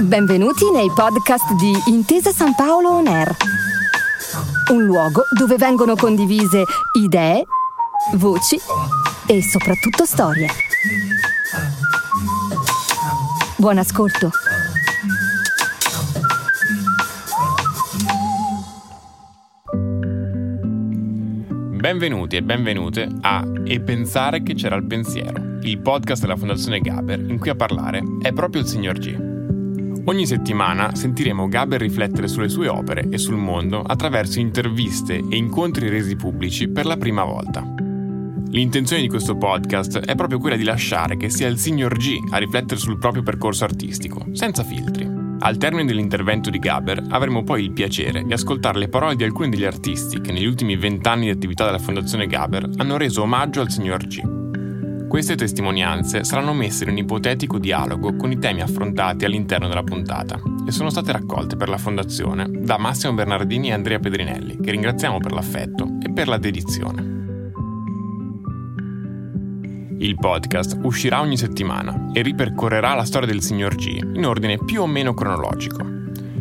Benvenuti nei podcast di Intesa San Paolo On Air. Un luogo dove vengono condivise idee, voci e soprattutto storie. Buon ascolto. Benvenuti e benvenute a E pensare che c'era il pensiero, il podcast della Fondazione Gaber in cui a parlare è proprio il signor G. Ogni settimana sentiremo Gaber riflettere sulle sue opere e sul mondo attraverso interviste e incontri resi pubblici per la prima volta. L'intenzione di questo podcast è proprio quella di lasciare che sia il signor G a riflettere sul proprio percorso artistico, senza filtri. Al termine dell'intervento di Gaber avremo poi il piacere di ascoltare le parole di alcuni degli artisti che negli ultimi vent'anni di attività della Fondazione Gaber hanno reso omaggio al signor G. Queste testimonianze saranno messe in un ipotetico dialogo con i temi affrontati all'interno della puntata e sono state raccolte per la Fondazione da Massimo Bernardini e Andrea Pedrinelli, che ringraziamo per l'affetto e per la dedizione. Il podcast uscirà ogni settimana e ripercorrerà la storia del signor G in ordine più o meno cronologico.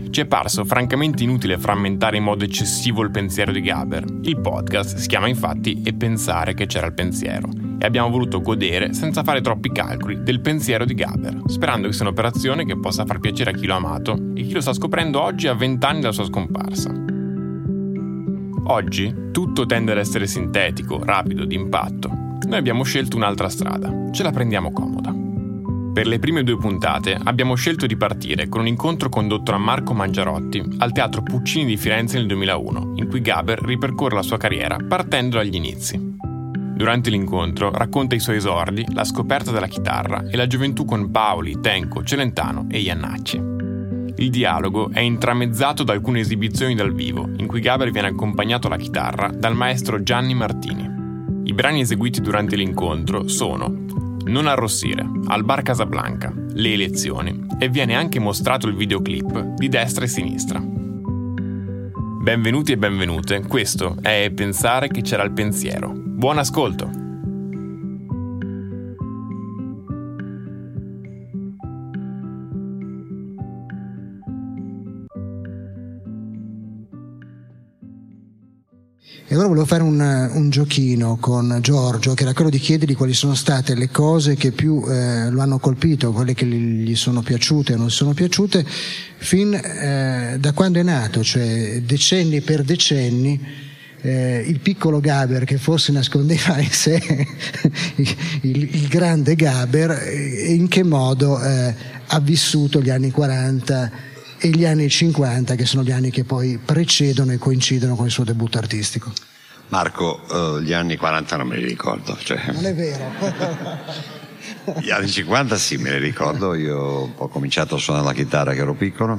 Ci è parso francamente inutile frammentare in modo eccessivo il pensiero di Gaber. Il podcast si chiama infatti E pensare che c'era il pensiero e abbiamo voluto godere senza fare troppi calcoli del pensiero di Gaber, sperando che sia un'operazione che possa far piacere a chi lo ha amato e chi lo sta scoprendo oggi a vent'anni dalla sua scomparsa. Oggi tutto tende ad essere sintetico, rapido, d'impatto noi abbiamo scelto un'altra strada, ce la prendiamo comoda. Per le prime due puntate abbiamo scelto di partire con un incontro condotto da Marco Mangiarotti al Teatro Puccini di Firenze nel 2001, in cui Gaber ripercorre la sua carriera partendo dagli inizi. Durante l'incontro racconta i suoi esordi, la scoperta della chitarra e la gioventù con Paoli, Tenco, Celentano e Iannacci. Il dialogo è intramezzato da alcune esibizioni dal vivo, in cui Gaber viene accompagnato alla chitarra dal maestro Gianni Martini. I brani eseguiti durante l'incontro sono Non arrossire, al bar Casablanca, Le elezioni e viene anche mostrato il videoclip di destra e sinistra. Benvenuti e benvenute, questo è Pensare che c'era il pensiero. Buon ascolto! E allora volevo fare un, un, giochino con Giorgio, che era quello di chiedergli quali sono state le cose che più eh, lo hanno colpito, quelle che gli sono piaciute o non sono piaciute, fin eh, da quando è nato, cioè decenni per decenni. Eh, il piccolo Gaber che forse nascondeva in sé il, il, grande Gaber e in che modo eh, ha vissuto gli anni 40 e gli anni 50 che sono gli anni che poi precedono e coincidono con il suo debutto artistico. Marco, uh, gli anni 40 non me li ricordo. Cioè... Non è vero. gli anni 50 sì, me li ricordo, io ho cominciato a suonare la chitarra che ero piccolo.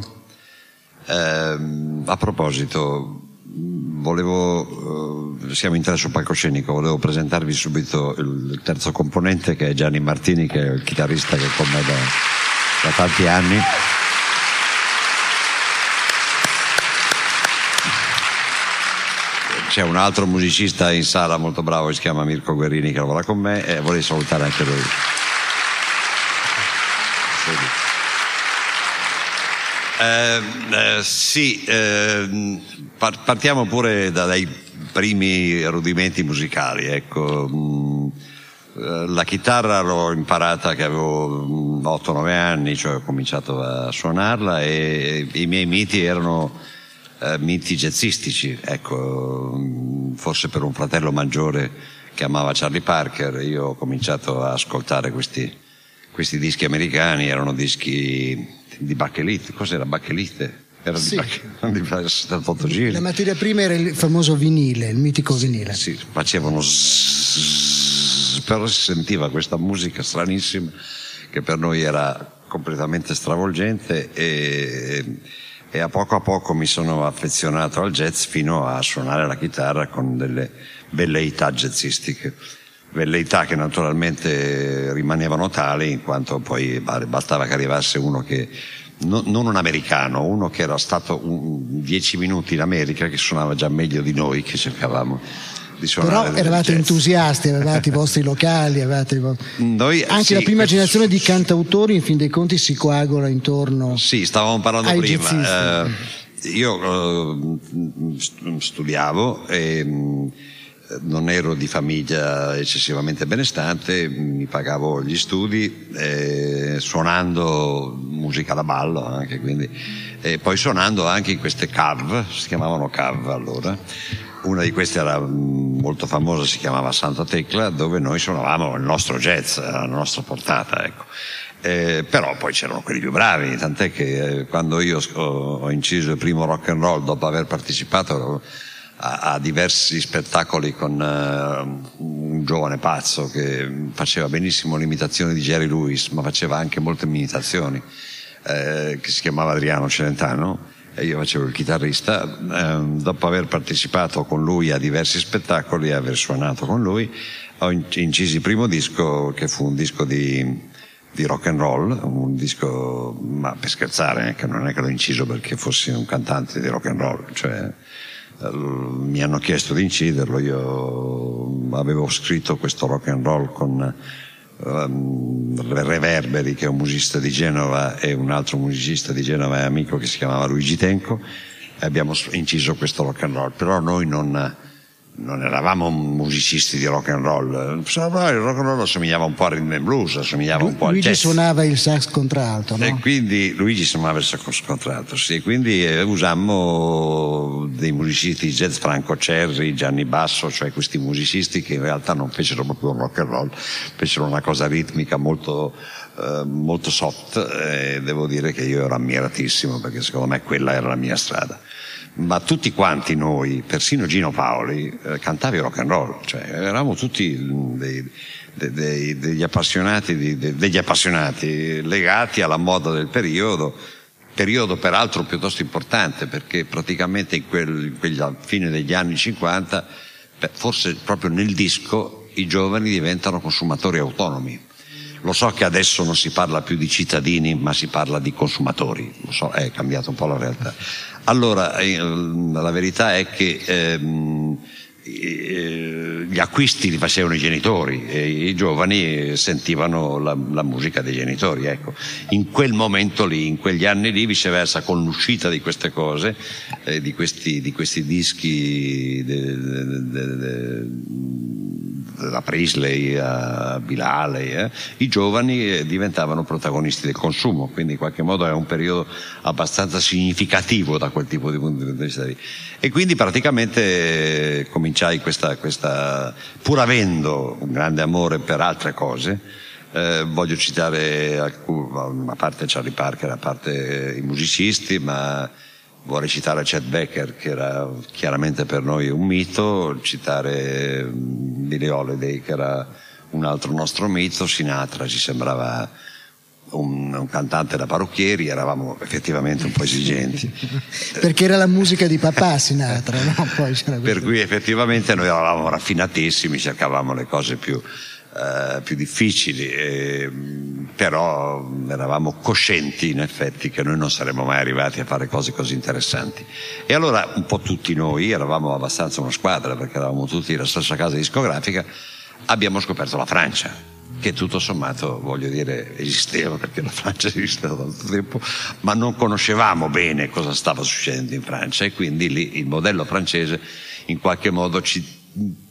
Eh, a proposito, volevo, uh, siamo in tre sul palcoscenico, volevo presentarvi subito il terzo componente che è Gianni Martini, che è il chitarrista che è con me da, da tanti anni. c'è un altro musicista in sala molto bravo che si chiama Mirko Guerrini che lavora con me e vorrei salutare anche lui. Eh, eh, sì, eh, partiamo pure da, dai primi rudimenti musicali. Ecco. Mm, eh, la chitarra l'ho imparata che avevo 8-9 mm, anni, cioè ho cominciato a suonarla e i miei miti erano eh, miti jazzistici, ecco, forse per un fratello maggiore che amava Charlie Parker, io ho cominciato a ascoltare questi, questi dischi americani, erano dischi di Bachelit, cos'era Bachelit? Era sì. di, di La materia prima era il famoso vinile, il mitico vinile. Sì, facevano zzz, però si sentiva questa musica stranissima che per noi era completamente stravolgente e e a poco a poco mi sono affezionato al jazz fino a suonare la chitarra con delle velleità jazzistiche. Velleità che naturalmente rimanevano tali in quanto poi bastava che arrivasse uno che, non un americano, uno che era stato un, dieci minuti in America che suonava già meglio di noi che cercavamo di suonare. Però eravate jazz. entusiasti, avevate i vostri locali, avevate i vo- Noi, anche sì, la prima questo- generazione di cantautori in fin dei conti si coagula intorno. Sì, stavamo parlando prima. Eh, io eh, st- studiavo e mh, non ero di famiglia eccessivamente benestante, mi pagavo gli studi eh, suonando musica da ballo anche, quindi, e poi suonando anche in queste cav, si chiamavano cav allora. Una di queste era mh, molto famosa, si chiamava Santa Tecla, dove noi suonavamo il nostro jazz, alla nostra portata, ecco. Eh, però poi c'erano quelli più bravi, tant'è che eh, quando io ho, ho inciso il primo rock and roll dopo aver partecipato a, a diversi spettacoli con eh, un giovane pazzo che faceva benissimo l'imitazione di Jerry Lewis, ma faceva anche molte imitazioni, eh, che si chiamava Adriano Celentano e io facevo il chitarrista. Eh, dopo aver partecipato con lui a diversi spettacoli e aver suonato con lui, ho in- inciso il primo disco che fu un disco di di rock and roll, un disco, ma per scherzare, eh, che non è che l'ho inciso perché fossi un cantante di rock and roll, cioè mi hanno chiesto di inciderlo, io avevo scritto questo rock and roll con ehm, Reverberi che è un musicista di Genova e un altro musicista di Genova e amico che si chiamava Luigi Tenco e abbiamo inciso questo rock and roll, però noi non, non eravamo musicisti di rock and roll, il rock and roll assomigliava un po' al rhythm and blues, assomigliava un po' al Luigi jazz. suonava il sax contralto, no? E quindi Luigi suonava il sacco scontrato, sì, quindi eh, usammo dei musicisti jazz, Franco Cerri, Gianni Basso, cioè questi musicisti che in realtà non fecero proprio un rock and roll, fecero una cosa ritmica molto, eh, molto soft e devo dire che io ero ammiratissimo perché secondo me quella era la mia strada. Ma tutti quanti noi, persino Gino Paoli, eh, cantavi rock and roll, cioè eravamo tutti dei, de- dei- degli, appassionati degli appassionati legati alla moda del periodo, periodo peraltro piuttosto importante perché praticamente in quel, alla fine degli anni 50, beh, forse proprio nel disco, i giovani diventano consumatori autonomi. Lo so che adesso non si parla più di cittadini, ma si parla di consumatori, lo so, è cambiata un po' la realtà. Allora, eh, la verità è che ehm, eh, gli acquisti li facevano i genitori e i giovani sentivano la, la musica dei genitori. Ecco. In quel momento lì, in quegli anni lì, viceversa, con l'uscita di queste cose, eh, di, questi, di questi dischi de- de- de- da Prisley a Bilale, eh, i giovani eh, diventavano protagonisti del consumo, quindi in qualche modo è un periodo abbastanza significativo da quel tipo di punto di vista. lì. E quindi praticamente eh, cominciai questa, questa, pur avendo un grande amore per altre cose, eh, voglio citare, a parte Charlie Parker, a parte i musicisti, ma vorrei citare Chet Becker, che era chiaramente per noi un mito, citare mm, Billie Holiday, che era un altro nostro mito, Sinatra ci sembrava un, un cantante da parrucchieri, eravamo effettivamente un po' esigenti. Perché era la musica di papà Sinatra, no? Per cui effettivamente noi eravamo raffinatissimi, cercavamo le cose più, eh, più difficili, e, mh, però eravamo coscienti in effetti che noi non saremmo mai arrivati a fare cose così interessanti. E allora un po' tutti noi, eravamo abbastanza una squadra perché eravamo tutti la stessa casa discografica, abbiamo scoperto la Francia che tutto sommato, voglio dire, esisteva perché la Francia esiste da tanto tempo, ma non conoscevamo bene cosa stava succedendo in Francia e quindi lì il modello francese in qualche modo ci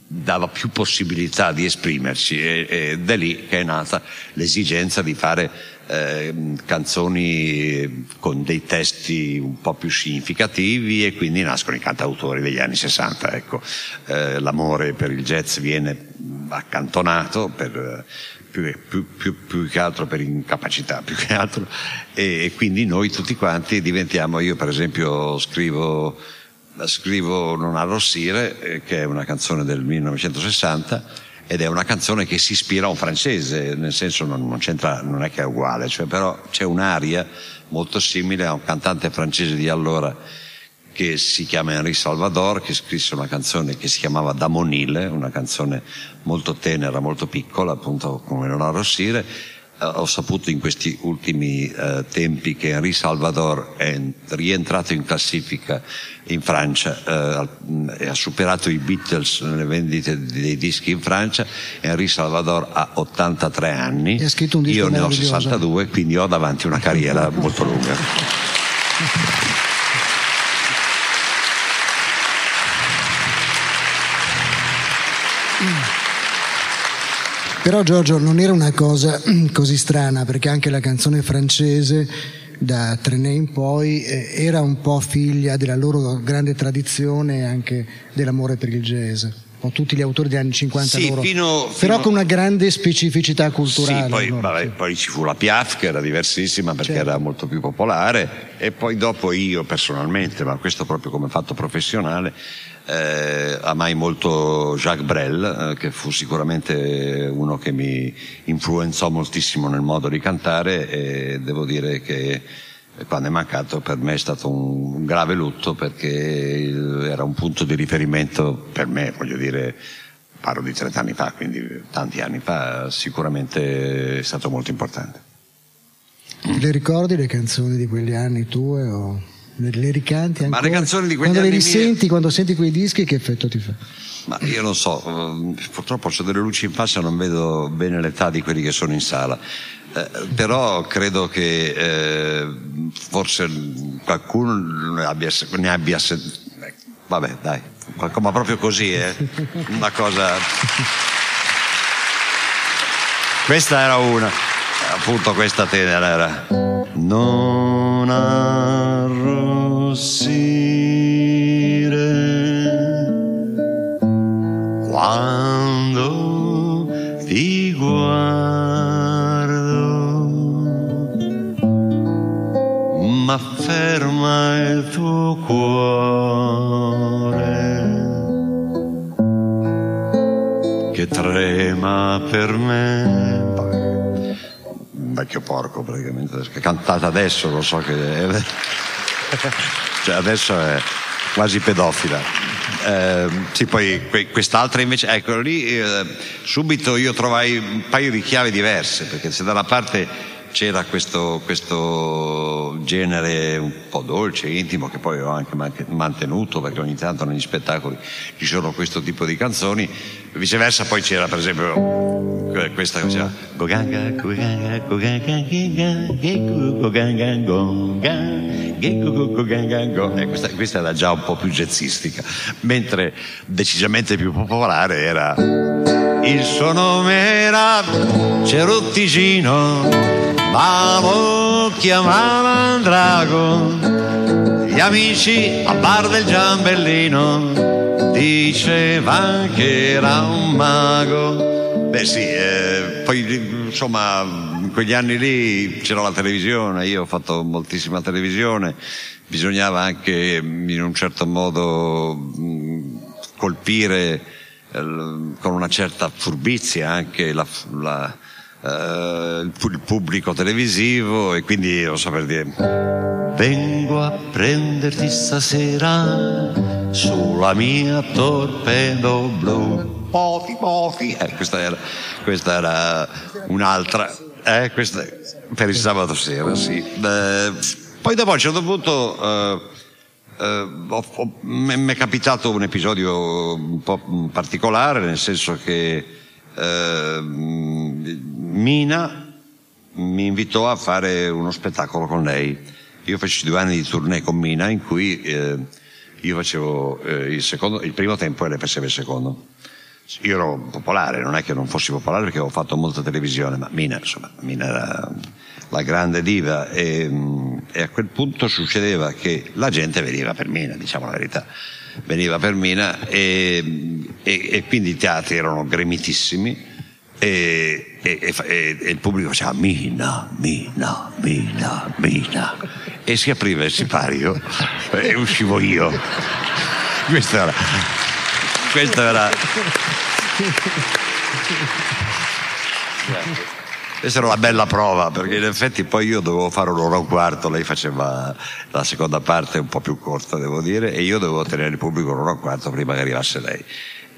dava più possibilità di esprimerci e, e da lì che è nata l'esigenza di fare eh, canzoni con dei testi un po' più significativi e quindi nascono i cantautori degli anni 60. Ecco. Eh, l'amore per il jazz viene accantonato per, più, più, più, più, che altro per incapacità, più che altro, e, e quindi noi tutti quanti diventiamo, io per esempio scrivo, scrivo Non arrossire, eh, che è una canzone del 1960, ed è una canzone che si ispira a un francese, nel senso non, non, non è che è uguale, cioè però c'è un'aria molto simile a un cantante francese di allora che si chiama Henri Salvador, che scrisse una canzone che si chiamava Damonile, una canzone molto tenera, molto piccola, appunto come non arrossire, ho saputo in questi ultimi eh, tempi che Henri Salvador è rientrato in classifica in Francia eh, e ha superato i Beatles nelle vendite dei dischi in Francia. Henri Salvador ha 83 anni, io ne ho 62, quindi ho davanti una carriera molto lunga. Però Giorgio non era una cosa così strana perché anche la canzone francese da Trenet in poi eh, era un po' figlia della loro grande tradizione anche dell'amore per il jazz. Tutti gli autori degli anni 50 sì, loro. Fino, però con una grande specificità culturale. Sì, poi, vabbè, poi, ci fu la Piaf che era diversissima perché certo. era molto più popolare e poi dopo io personalmente, ma questo proprio come fatto professionale, eh, amai molto Jacques Brel, eh, che fu sicuramente uno che mi influenzò moltissimo nel modo di cantare e devo dire che quando è mancato per me è stato un, grave lutto perché era un punto di riferimento per me, voglio dire, parlo di 30 anni fa, quindi tanti anni fa, sicuramente è stato molto importante. Le ricordi le canzoni di quegli anni tue o le ricanti ancora? Ma le canzoni di quegli quando anni le risenti, mie... quando senti quei dischi che effetto ti fa? Ma io non so, eh, purtroppo ho delle luci in faccia, non vedo bene l'età di quelli che sono in sala. Eh, però credo che eh, forse qualcuno ne abbia, ne abbia vabbè dai, ma proprio così, eh? una cosa... Questa era una, appunto questa tenera era... Non arrossire. Quando ti guardo, ma ferma il tuo cuore che trema per me vecchio porco praticamente, cantata adesso lo so che è, cioè adesso è quasi pedofila. Eh, sì, poi quest'altra invece, ecco lì eh, subito io trovai un paio di chiavi diverse, perché se da una parte c'era questo, questo, genere un po' dolce, intimo, che poi ho anche mantenuto perché ogni tanto negli spettacoli ci sono questo tipo di canzoni, viceversa poi c'era per esempio questa che faceva questa, questa era già un po' più jazzistica, mentre decisamente più popolare era il suo nome era Ceruttigino ma lo chiamavano Drago. Gli amici a bar del Giambellino dicevano che era un mago. Beh sì, eh, poi insomma in quegli anni lì c'era la televisione, io ho fatto moltissima televisione, bisognava anche in un certo modo colpire eh, con una certa furbizia anche la, la eh, il pubblico televisivo e quindi non so per dire vengo a prenderti stasera sulla mia torpedo blu. Poti poti eh, questa era, questa era un'altra eh, questa, per il sabato sera sì. Beh, poi dopo a un certo punto eh, eh, mi è capitato un episodio un po' particolare nel senso che eh, Mina mi invitò a fare uno spettacolo con lei. Io feci due anni di tournée con Mina in cui eh, io facevo eh, il, secondo, il primo tempo e lei faceva il secondo. Io ero popolare, non è che non fossi popolare perché ho fatto molta televisione, ma Mina, insomma, Mina era la grande diva e, e a quel punto succedeva che la gente veniva per Mina, diciamo la verità veniva per Mina e, e, e, quindi i teatri erano gremitissimi e, e, il pubblico faceva Mina, Mina, Mina, Mina. E si apriva il sipario e uscivo io. Questo era questo era questa era una bella prova perché in effetti poi io dovevo fare un'ora e un quarto lei faceva la seconda parte un po' più corta devo dire e io dovevo tenere il pubblico un'ora e un quarto prima che arrivasse lei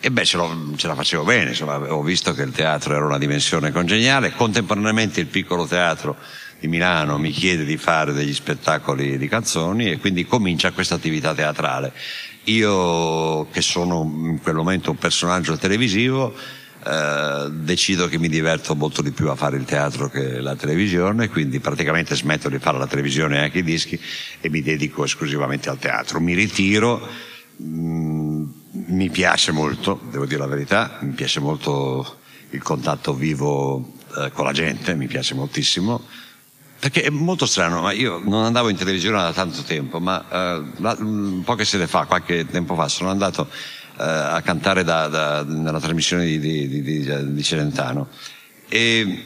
e beh, ce, ce, la facevo bene, insomma, ho visto che il teatro era una dimensione congeniale, contemporaneamente il piccolo teatro di Milano mi chiede di fare degli spettacoli di canzoni e quindi comincia questa attività teatrale. Io, che sono in quel momento un personaggio televisivo, eh, decido che mi diverto molto di più a fare il teatro che la televisione, quindi praticamente smetto di fare la televisione e anche i dischi e mi dedico esclusivamente al teatro. Mi ritiro, mh, mm, mi piace molto, devo dire la verità, mi piace molto il contatto vivo eh, con la gente, mi piace moltissimo. Perché è molto strano, ma io non andavo in televisione da tanto tempo, ma eh, poche sere fa, qualche tempo fa, sono andato a cantare da, da, nella trasmissione di, di, di, di Celentano. E,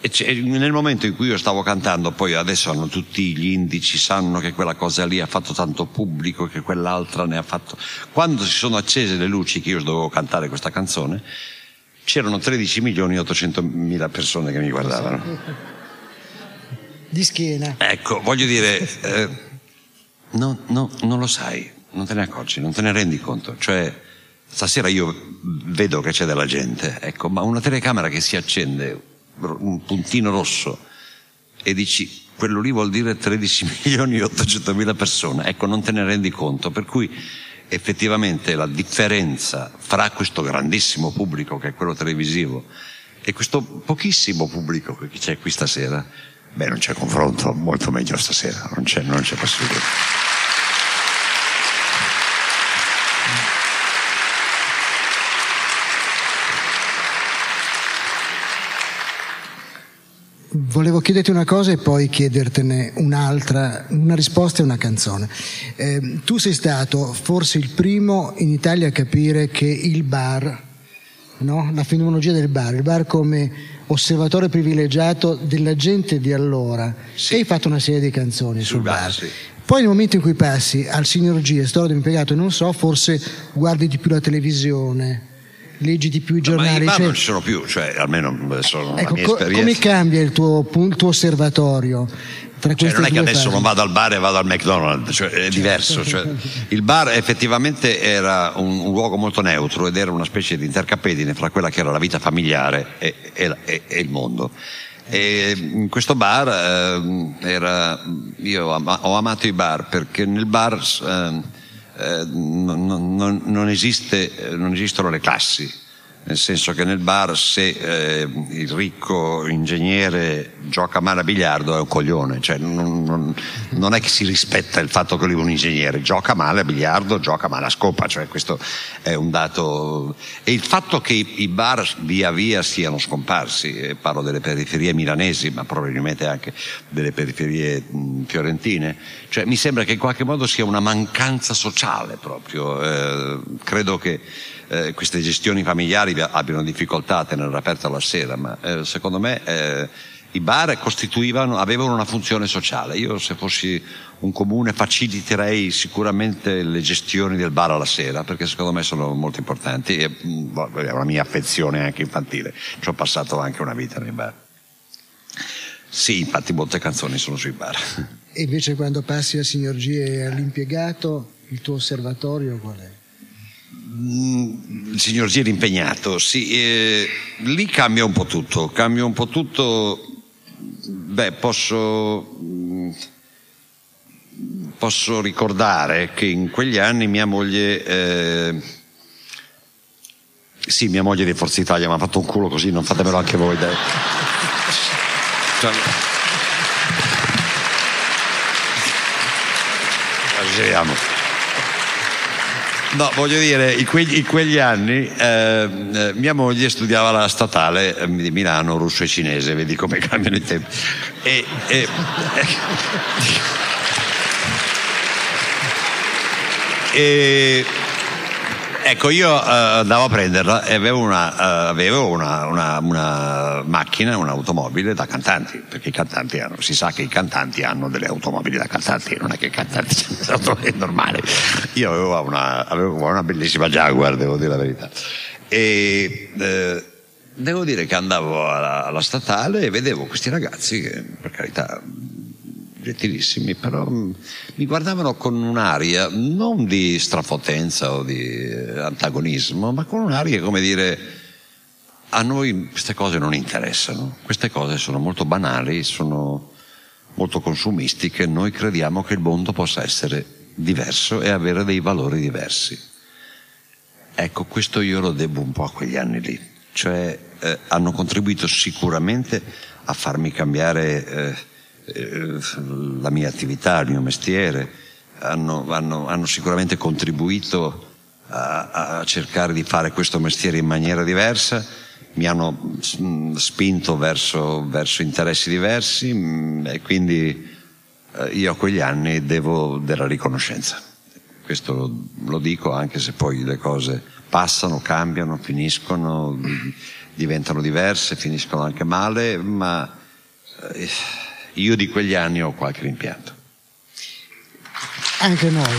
e nel momento in cui io stavo cantando, poi adesso hanno tutti gli indici, sanno che quella cosa lì ha fatto tanto pubblico, che quell'altra ne ha fatto. Quando si sono accese le luci che io dovevo cantare questa canzone, c'erano 13 milioni e 800 mila persone che mi guardavano. Di schiena. Ecco, voglio dire, eh, no, no, non lo sai non te ne accorgi, non te ne rendi conto. Cioè, stasera io vedo che c'è della gente, ecco, ma una telecamera che si accende, un puntino rosso, e dici, quello lì vuol dire 13 milioni e 800 mila persone, ecco, non te ne rendi conto. Per cui effettivamente la differenza fra questo grandissimo pubblico che è quello televisivo e questo pochissimo pubblico che c'è qui stasera, beh, non c'è confronto, molto meglio stasera, non c'è, non c'è possibilità. Volevo chiederti una cosa e poi chiedertene un'altra, una risposta e una canzone. Eh, tu sei stato forse il primo in Italia a capire che il bar, no? la fenomenologia del bar, il bar come osservatore privilegiato della gente di allora, sì. e hai fatto una serie di canzoni sul, sul bar. bar. Sì. Poi nel momento in cui passi al signor G, storia dell'impiegato, non so, forse guardi di più la televisione leggi di più i giornali. No, ma cioè... non ci sono più, cioè almeno sono ecco, co- Come cambia il tuo, il tuo osservatorio? Cioè, non è che adesso fasi. non vado al bar e vado al McDonald's, cioè, è certo. diverso. Cioè, il bar effettivamente era un, un, luogo molto neutro ed era una specie di intercapedine fra quella che era la vita familiare e, e, e, e il mondo. E in questo bar eh, era, io ho amato i bar perché nel bar eh, eh, non, non, non, esiste, non esistono le classi nel senso che nel bar se eh, il ricco ingegnere gioca male a biliardo è un coglione, cioè non, non, non, è che si rispetta il fatto che lui è un ingegnere, gioca male a biliardo, gioca male a scopa, cioè questo è un dato. E il fatto che i bar via via siano scomparsi, parlo delle periferie milanesi, ma probabilmente anche delle periferie mh, fiorentine, cioè mi sembra che in qualche modo sia una mancanza sociale proprio, eh, credo che eh, queste gestioni familiari abbiano difficoltà a tenere aperta la sera, ma eh, secondo me eh, i bar costituivano, avevano una funzione sociale. Io se fossi un comune faciliterei sicuramente le gestioni del bar alla sera, perché secondo me sono molto importanti e mm, boh, è una mia affezione anche infantile. Ci ho passato anche una vita nei bar. Sì, infatti molte canzoni sono sui bar. E invece quando passi al signor G e all'impiegato, il tuo osservatorio qual è? Mm, il signor Giri impegnato, sì, eh, lì cambia un po' tutto, cambia un po' tutto, beh, posso, mm, posso ricordare che in quegli anni mia moglie, eh, sì, mia moglie di Forza Italia mi ha fatto un culo così, non fatemelo anche voi, dai. Cioè, esageriamo. No, voglio dire, in quegli, in quegli anni eh, eh, mia moglie studiava la statale eh, di Milano, russo e cinese, vedi come cambiano i tempi. E, e, e Ecco, io uh, andavo a prenderla e avevo, una, uh, avevo una, una, una, macchina, un'automobile da cantanti, perché i cantanti hanno, si sa che i cantanti hanno delle automobili da cantanti, non è che i cantanti è normale. Io avevo una, avevo una bellissima Jaguar, devo dire la verità. E eh, devo dire che andavo alla, alla statale e vedevo questi ragazzi che, per carità, gentilissimi, però mm, mi guardavano con un'aria non di strafotenza o di eh, antagonismo, ma con un'aria come dire a noi queste cose non interessano, queste cose sono molto banali, sono molto consumistiche, noi crediamo che il mondo possa essere diverso e avere dei valori diversi. Ecco, questo io lo devo un po' a quegli anni lì, cioè eh, hanno contribuito sicuramente a farmi cambiare eh, la mia attività, il mio mestiere, hanno, hanno, hanno sicuramente contribuito a, a, cercare di fare questo mestiere in maniera diversa, mi hanno spinto verso, verso interessi diversi mm, e quindi eh, io a quegli anni devo della riconoscenza. Questo lo, lo dico anche se poi le cose passano, cambiano, finiscono, diventano diverse, finiscono anche male, ma eh, io di quegli anni ho qualche rimpianto. Anche noi.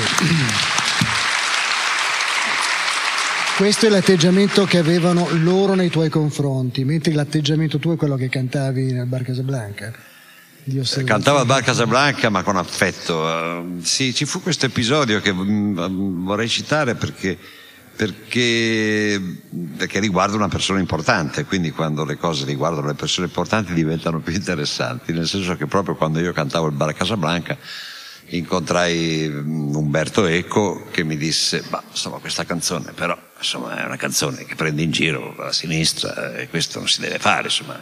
Questo è l'atteggiamento che avevano loro nei tuoi confronti, mentre l'atteggiamento tuo è quello che cantavi nel Bar Casablanca. Cantava al Bar Casablanca ma con affetto. Uh, sì, ci fu questo episodio che mm, vorrei citare perché perché, perché, riguarda una persona importante, quindi quando le cose riguardano le persone importanti diventano più interessanti, nel senso che proprio quando io cantavo il Bar Casablanca incontrai mm, Umberto Eco che mi disse, ma insomma questa canzone però insomma, è una canzone che prende in giro la sinistra e questo non si deve fare, insomma.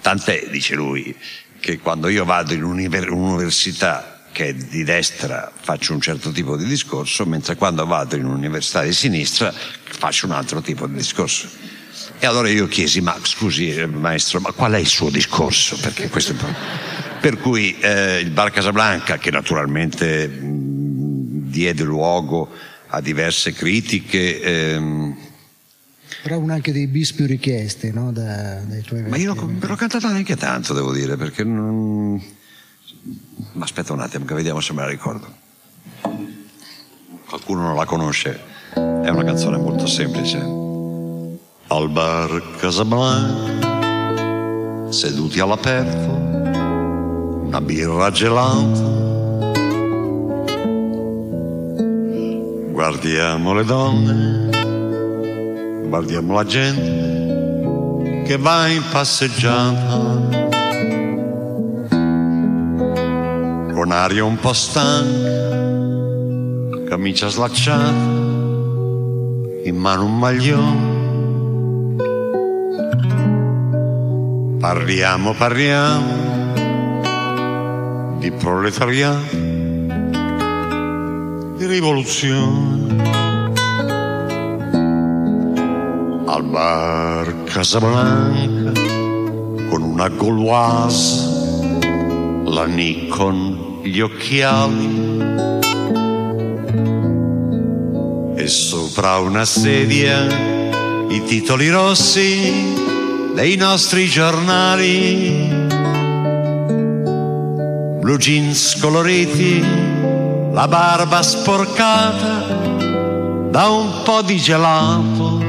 tant'è, dice lui, che quando io vado in un'università che è di destra faccio un certo tipo di discorso, mentre quando vado in un'università di sinistra faccio un altro tipo di discorso. E allora io chiesi, ma scusi eh, maestro, ma qual è il suo discorso? per cui eh, il Bar Casablanca, che naturalmente mh, diede luogo a diverse critiche, ehm, però uno anche dei bis più richiesti no? da, dai tuoi Ma io l'ho cantata neanche tanto, devo dire, perché non ma aspetta un attimo che vediamo se me la ricordo. Qualcuno non la conosce, è una canzone molto semplice. Al bar Casablanca, seduti all'aperto, una birra gelata. Guardiamo le donne, guardiamo la gente che va in passeggiata con aria un po' stanca, camicia slacciata, in mano un maglione. Parliamo, parliamo di proletariato, di rivoluzione. Al bar Casablanca con una Gauloise, la Nikon gli occhiali e sopra una sedia i titoli rossi dei nostri giornali, blue jeans coloriti, la barba sporcata da un po' di gelato.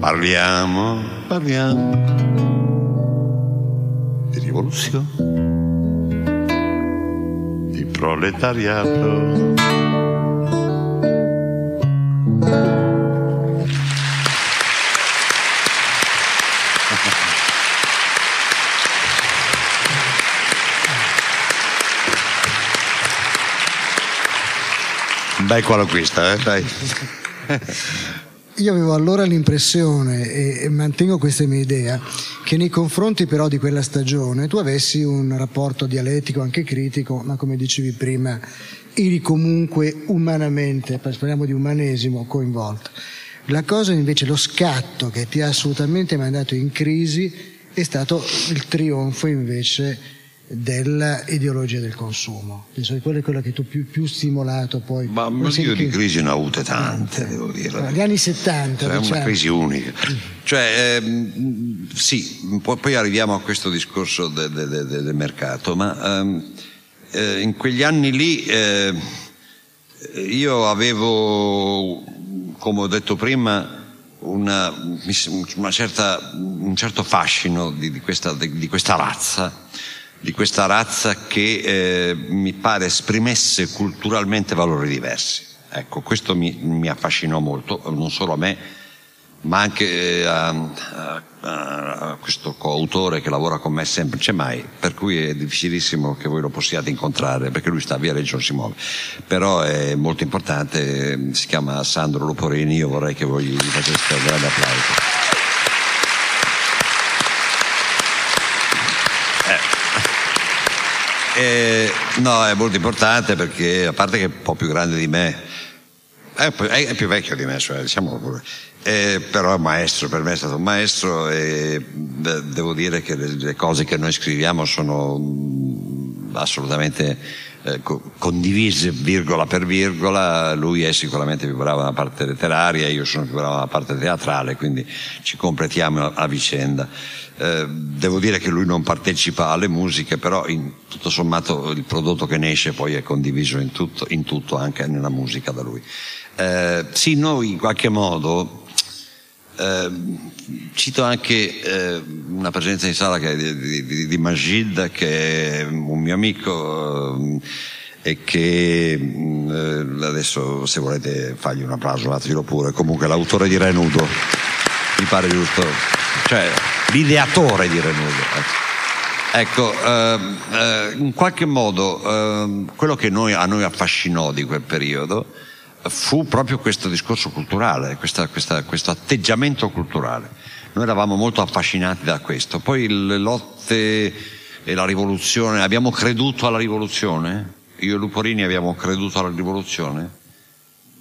Parliamo, parliamo rivoluzione, di proletariato. Dai qua questa, eh, dai. Io avevo allora l'impressione, e mantengo questa mia idea, che nei confronti però di quella stagione tu avessi un rapporto dialettico, anche critico, ma come dicevi prima, eri comunque umanamente, parliamo di umanesimo, coinvolto. La cosa invece, lo scatto che ti ha assolutamente mandato in crisi è stato il trionfo invece dell'ideologia del consumo. Penso che quello è quello che tu più, più stimolato poi. Ma io di crisi ne ho avute tante, devo dire. Gli anni 70. Cioè, diciamo. una crisi unica. Cioè, ehm, sì, poi arriviamo a questo discorso del de, de, de, mercato, ma ehm, eh, in quegli anni lì eh, io avevo, come ho detto prima, una, una certa, un certo fascino di, di, questa, di, di, questa, razza, di questa razza che eh, mi pare esprimesse culturalmente valori diversi. Ecco, questo mi, mi affascinò molto, non solo a me, ma anche eh, a, a, a, questo coautore che lavora con me semplice mai, per cui è difficilissimo che voi lo possiate incontrare, perché lui sta via Reggio non si muove. Però è molto importante, si chiama Sandro Luporini, io vorrei che voi gli faceste un grande applauso. Eh. No, è molto importante perché, a parte che è un po' più grande di me, è, è più vecchio di me, cioè, diciamo pure eh, però è un maestro, per me è stato un maestro e devo dire che le, le cose che noi scriviamo sono mm, assolutamente eh, condivise virgola per virgola, lui è sicuramente più bravo nella parte letteraria, io sono più bravo nella parte teatrale, quindi ci completiamo a vicenda. Eh, devo dire che lui non partecipa alle musiche, però in, tutto sommato il prodotto che ne esce poi è condiviso in tutto, in tutto anche nella musica da lui. Eh, sì, noi in qualche modo eh, cito anche eh, una presenza in sala di, di, di, Majid, che è un mio amico eh, e che mm, eh, adesso se volete fargli un applauso, fatelo pure, comunque l'autore di Renudo, mi pare giusto, cioè l'ideatore di Renudo. Ecco, ehm, eh, in qualche modo ehm, quello che noi, a noi affascinò di quel periodo fu proprio questo discorso culturale, questa, questa, questo atteggiamento culturale. Noi eravamo molto affascinati da questo. Poi le lotte e la rivoluzione, abbiamo creduto alla rivoluzione? Io e Luporini abbiamo creduto alla rivoluzione?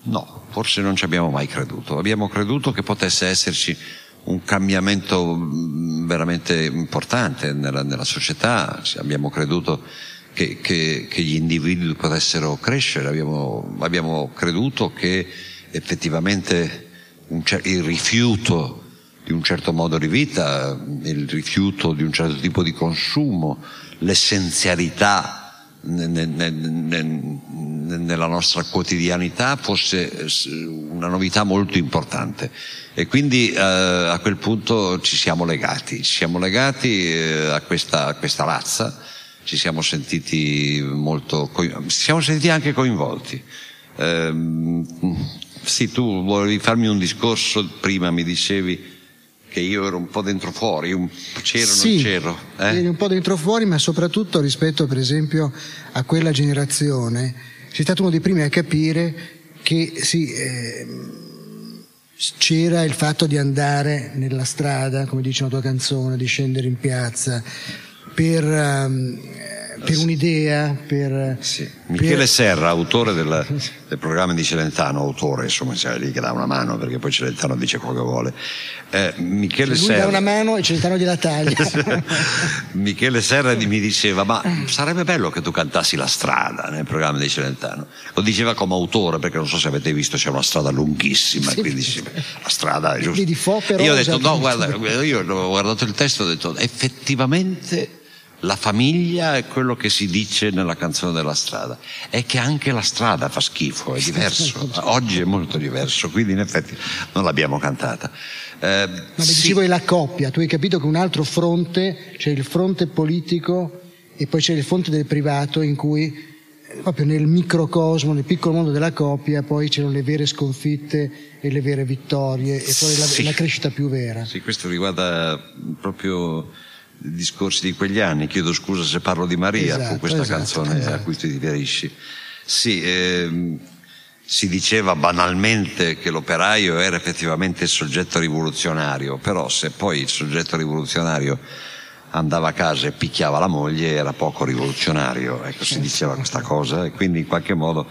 No, forse non ci abbiamo mai creduto. Abbiamo creduto che potesse esserci un cambiamento mm, veramente importante nella, nella società, abbiamo creduto che, che, che gli individui potessero crescere, abbiamo, abbiamo creduto che effettivamente cer- il rifiuto di un certo modo di vita, il rifiuto di un certo tipo di consumo, l'essenzialità nella nostra quotidianità fosse una novità molto importante. E quindi eh, a quel punto ci siamo legati, ci siamo legati eh, a, questa, a questa razza. Ci siamo sentiti molto, ci siamo sentiti anche coinvolti. Eh, sì, tu volevi farmi un discorso, prima mi dicevi che io ero un po' dentro fuori, un, c'ero sì, non c'ero. Eh? Eri un po' dentro fuori, ma soprattutto rispetto per esempio a quella generazione, sei stato uno dei primi a capire che sì, eh, c'era il fatto di andare nella strada, come dice una tua canzone, di scendere in piazza, per, um, per un'idea, per... Sì. Michele per... Serra, autore del, del, programma di Celentano, autore, insomma, c'è lì che dà una mano perché poi Celentano dice quello che vuole. Eh, Michele Lui Serra... dà una mano e Celentano gliela taglia. Michele Serra mi diceva, ma sarebbe bello che tu cantassi la strada nel programma di Celentano. Lo diceva come autore perché non so se avete visto c'è una strada lunghissima, sì. quindi la strada è giusta. Io ho detto, no, guarda, io ho guardato il testo e ho detto, effettivamente la famiglia è quello che si dice nella canzone della strada, è che anche la strada fa schifo, è diverso, oggi è molto diverso, quindi in effetti non l'abbiamo cantata. Eh, Ma sì. dicevo è la coppia, tu hai capito che un altro fronte, c'è il fronte politico e poi c'è il fronte del privato in cui eh, proprio nel microcosmo, nel piccolo mondo della coppia, poi c'erano le vere sconfitte e le vere vittorie e poi sì. la, la crescita più vera. Sì, questo riguarda proprio discorsi di quegli anni. Chiedo scusa se parlo di Maria, esatto, fu questa esatto, canzone esatto. a cui ti riferisci. Sì, ehm, si diceva banalmente che l'operaio era effettivamente il soggetto rivoluzionario, però se poi il soggetto rivoluzionario andava a casa e picchiava la moglie era poco rivoluzionario, ecco si diceva questa cosa e quindi in qualche modo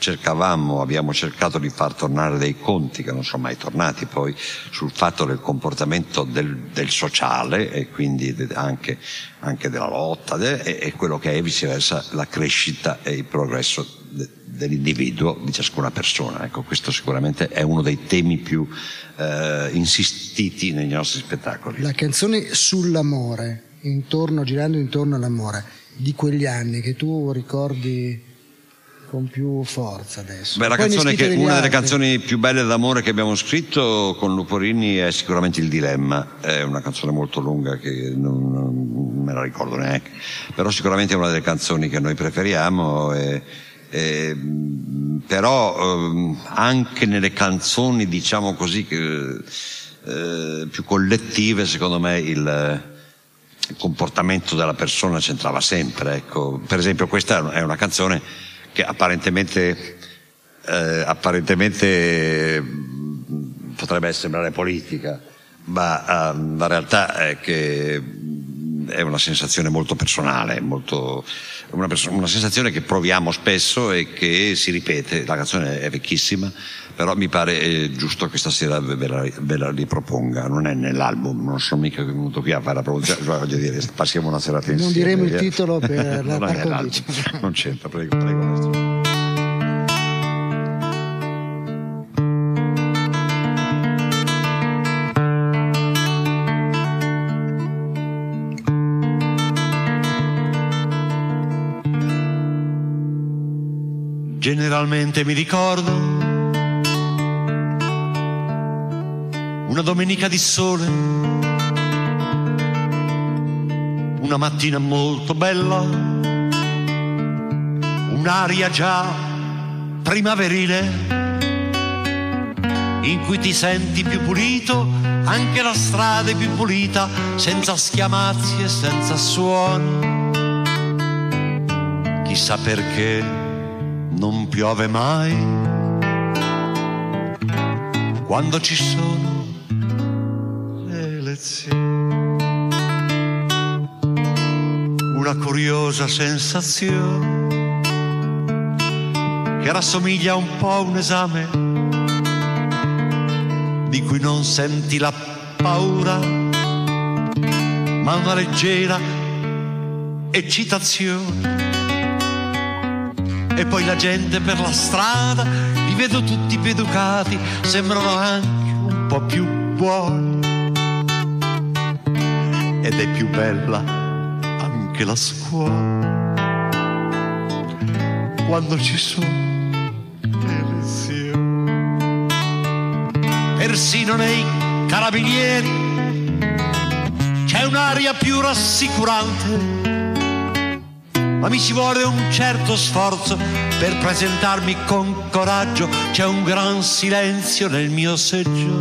cercavamo, abbiamo cercato di far tornare dei conti che non sono mai tornati poi sul fatto del comportamento del, del sociale e quindi anche, anche della lotta de, e, e, quello che è viceversa la crescita e il progresso de, dell'individuo, di ciascuna persona. Ecco, questo sicuramente è uno dei temi più eh, insistiti nei nostri spettacoli. La canzone sull'amore, intorno, girando intorno all'amore, di quegli anni che tu ricordi con più forza adesso. Beh, la canzone che, una delle altri. canzoni più belle d'amore che abbiamo scritto con Luporini è sicuramente Il Dilemma. È una canzone molto lunga che non, non me la ricordo neanche, però sicuramente è una delle canzoni che noi preferiamo. E, e, però ehm, anche nelle canzoni, diciamo così, eh, più collettive, secondo me il il comportamento della persona c'entrava sempre. Ecco. Per esempio, questa è una canzone che apparentemente, eh, apparentemente mh, potrebbe sembrare politica, ma ehm, la realtà è che mh, è una sensazione molto personale, molto, una, perso- una sensazione che proviamo spesso e che si ripete. La canzone è vecchissima, però mi pare eh, giusto che stasera ve la, ve la riproponga. Non è nell'album, non sono mica venuto qui a fare la produzione, cioè, voglio dire, passiamo una serata insieme. Non diremo il eh. titolo per la par condicio. Non c'entra, prego, prego. maestro. Generalmente mi ricordo una domenica di sole, una mattina molto bella, un'aria già primaverile in cui ti senti più pulito, anche la strada è più pulita, senza schiamazzi e senza suoni. Chissà perché non piove mai. Quando ci sono Una curiosa sensazione che rassomiglia un po' a un esame di cui non senti la paura, ma una leggera eccitazione e poi la gente per la strada, li vedo tutti più educati, sembrano anche un po' più buoni. Ed è più bella anche la scuola quando ci sono le lezioni. Persino nei carabinieri c'è un'aria più rassicurante ma mi ci vuole un certo sforzo per presentarmi con coraggio. C'è un gran silenzio nel mio seggio,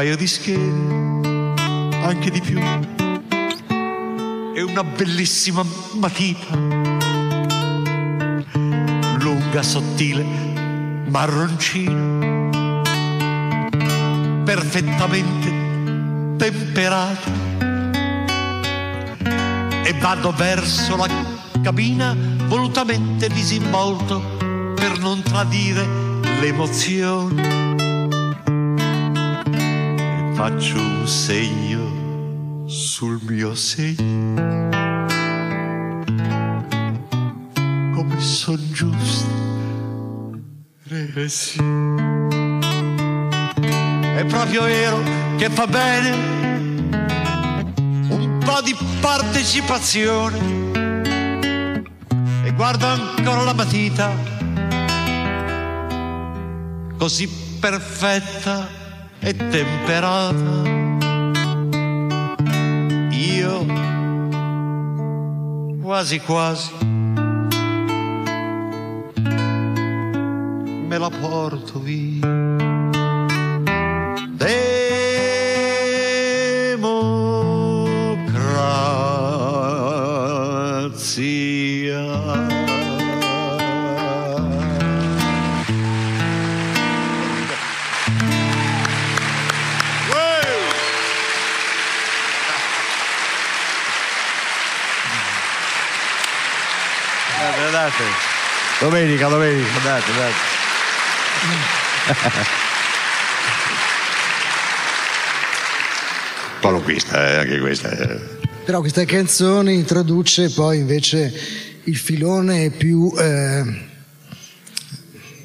paio di schede, anche di più, e una bellissima matita, lunga, sottile, marroncina, perfettamente temperata, e vado verso la cabina volutamente disinvolto per non tradire l'emozione faccio un segno sul mio segno. Come son giusto, sì. È proprio vero che fa bene un po' di partecipazione. E guardo ancora la matita, così perfetta e temperata. Io quasi quasi me la porto via. Domenica, domenica, andate, andate. qualunquista, eh, anche questa. Eh. Però questa canzone introduce poi invece il filone più, eh,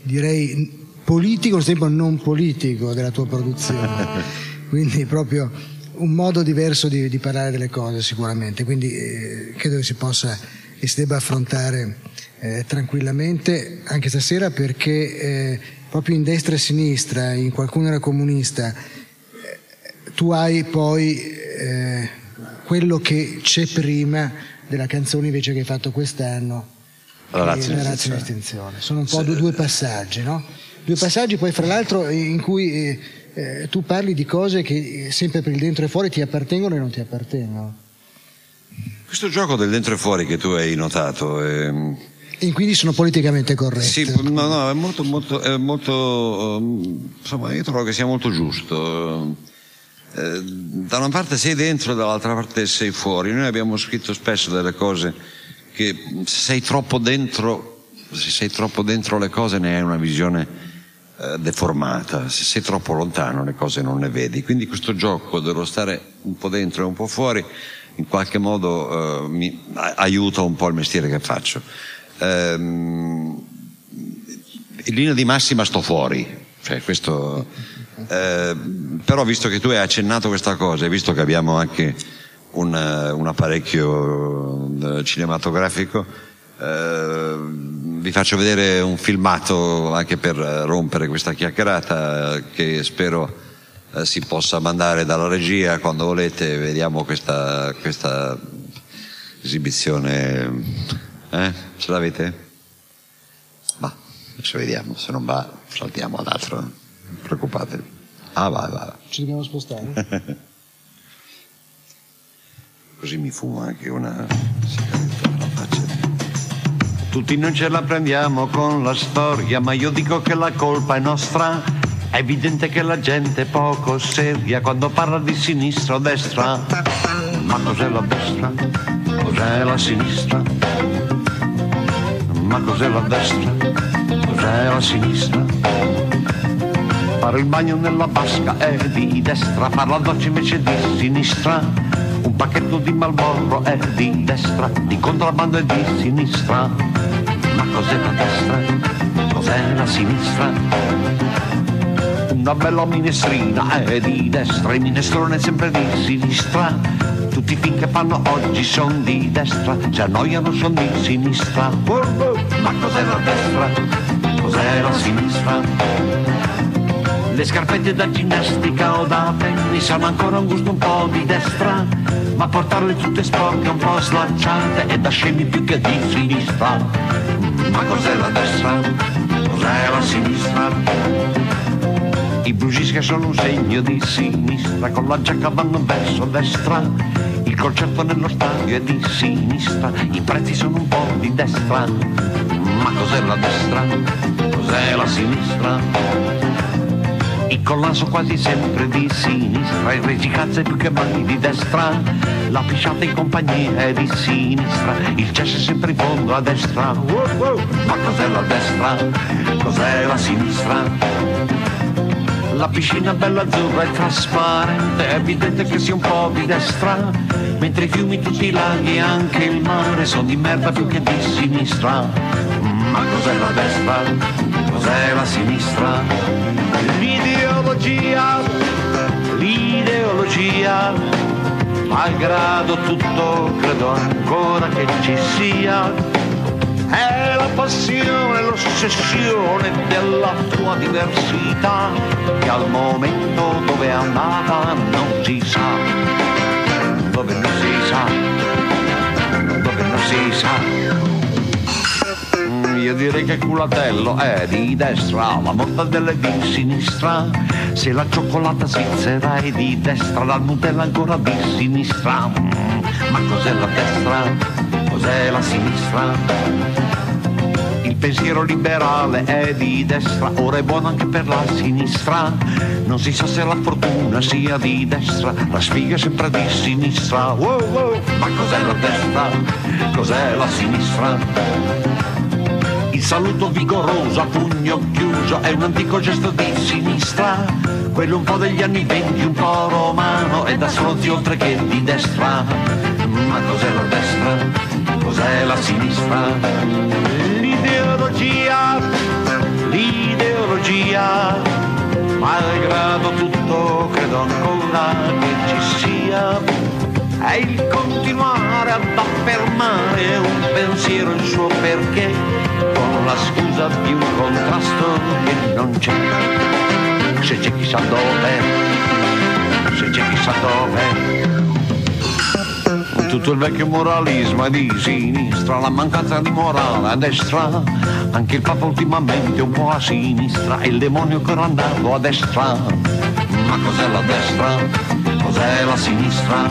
direi, politico, allo tempo non politico della tua produzione. Quindi proprio un modo diverso di, di parlare delle cose sicuramente. Quindi eh, credo che si possa e si debba affrontare eh, tranquillamente anche stasera perché eh, proprio in destra e sinistra, in qualcuno era comunista, eh, tu hai poi eh, quello che c'è prima della canzone invece che hai fatto quest'anno, la razza in estinzione. Sono un po' due, due passaggi, no? Due passaggi poi fra l'altro in cui eh, eh, tu parli di cose che sempre per il dentro e fuori ti appartengono e non ti appartengono. Questo gioco del dentro e fuori che tu hai notato... È... Ehm, e quindi sono politicamente corretti. Sì, no, no, è molto, molto, è molto um, insomma, io trovo che sia molto giusto. Eh, da una parte sei dentro dall'altra parte sei fuori. Noi abbiamo scritto spesso delle cose che se sei troppo dentro, se sei troppo dentro le cose ne hai una visione eh, deformata, se sei troppo lontano le cose non le vedi. Quindi questo gioco dello stare un po' dentro e un po' fuori in qualche modo eh, mi aiuta un po' il mestiere che faccio. Ehm, in linea di massima sto fuori, cioè questo, eh, però visto che tu hai accennato questa cosa e visto che abbiamo anche un, un apparecchio eh, cinematografico, eh, vi faccio vedere un filmato anche per rompere questa chiacchierata che spero eh, si possa mandare dalla regia quando volete, vediamo questa, questa esibizione. Eh? Ce l'avete? Va, adesso vediamo, se non va saltiamo ad altro, non preoccupatevi. Ah, va, va. Ci dobbiamo spostare? Così mi fumo anche una sigaretta alla faccia. Tutti non ce la prendiamo con la storia, ma io dico che la colpa è nostra è evidente che la gente è poco seria quando parla di sinistra o destra. Ma cos'è la destra? Cos'è la sinistra? Ma cos'è la destra? Cos'è la sinistra? Fare il bagno nella vasca è di destra, fare la doccia invece di sinistra. Un pacchetto di Malboro è di destra, di contrabbando è di sinistra. Ma cos'è la destra? Cos'è la sinistra? una bella minestrina è di destra, il minestrone è sempre di sinistra. Tutti i film che fanno oggi sono di destra, se annoiano sono di sinistra. Ma cos'è la destra? Cos'è la sinistra? Le scarpette da ginnastica o da tennis hanno ancora un gusto un po' di destra, ma portarle tutte sporche, un po' slacciate è da scemi più che di sinistra. Ma cos'è la destra? Cos'è la sinistra? I Brugisca sono un segno di sinistra, con la giacca vanno verso destra. Il concerto nello stadio è di sinistra, i prezzi sono un po' di destra. Ma cos'è la destra? Cos'è la sinistra? Il collaso quasi sempre di sinistra, il regicazzo è più che mai di destra. La pisciata in compagnia è di sinistra, il cesso è sempre in fondo a destra. Ma cos'è la destra? Cos'è la sinistra? La piscina bella azzurra e trasparente, è evidente che sia un po' di destra, mentre i fiumi, tutti i laghi e anche il mare sono di merda più che di sinistra. Ma cos'è la destra? Cos'è la sinistra? L'ideologia, l'ideologia, malgrado tutto credo ancora che ci sia è la passione, l'ossessione della tua diversità che al momento dove è andata non si sa, dove non si sa, dove non si sa. Mm, io direi che culatello è di destra, la mortadella è di sinistra. Se la cioccolata svizzera è di destra, la Nutella ancora di sinistra. Mm, ma cos'è la destra? Cos'è la sinistra. Il pensiero liberale è di destra, ora è buono anche per la sinistra. Non si sa se la fortuna sia di destra, la sfiga è sempre di sinistra. Wow, wow. Ma cos'è la destra? Cos'è la sinistra? Il saluto vigoroso a pugno chiuso è un antico gesto di sinistra, quello un po' degli anni venti, un po' romano e da stronzi oltre che di destra. Ma cos'è? Cos'è la sinistra? L'ideologia, l'ideologia, malgrado tutto credo ancora che ci sia. È il continuare ad affermare un pensiero il suo perché con la scusa di un contrasto che non c'è. Se c'è chissà dove se c'è chissà dove tutto il vecchio moralismo è di sinistra, la mancanza di morale a destra, anche il Papa ultimamente un po' a sinistra, e il demonio che era andato a destra. Ma cos'è la destra? Cos'è la sinistra?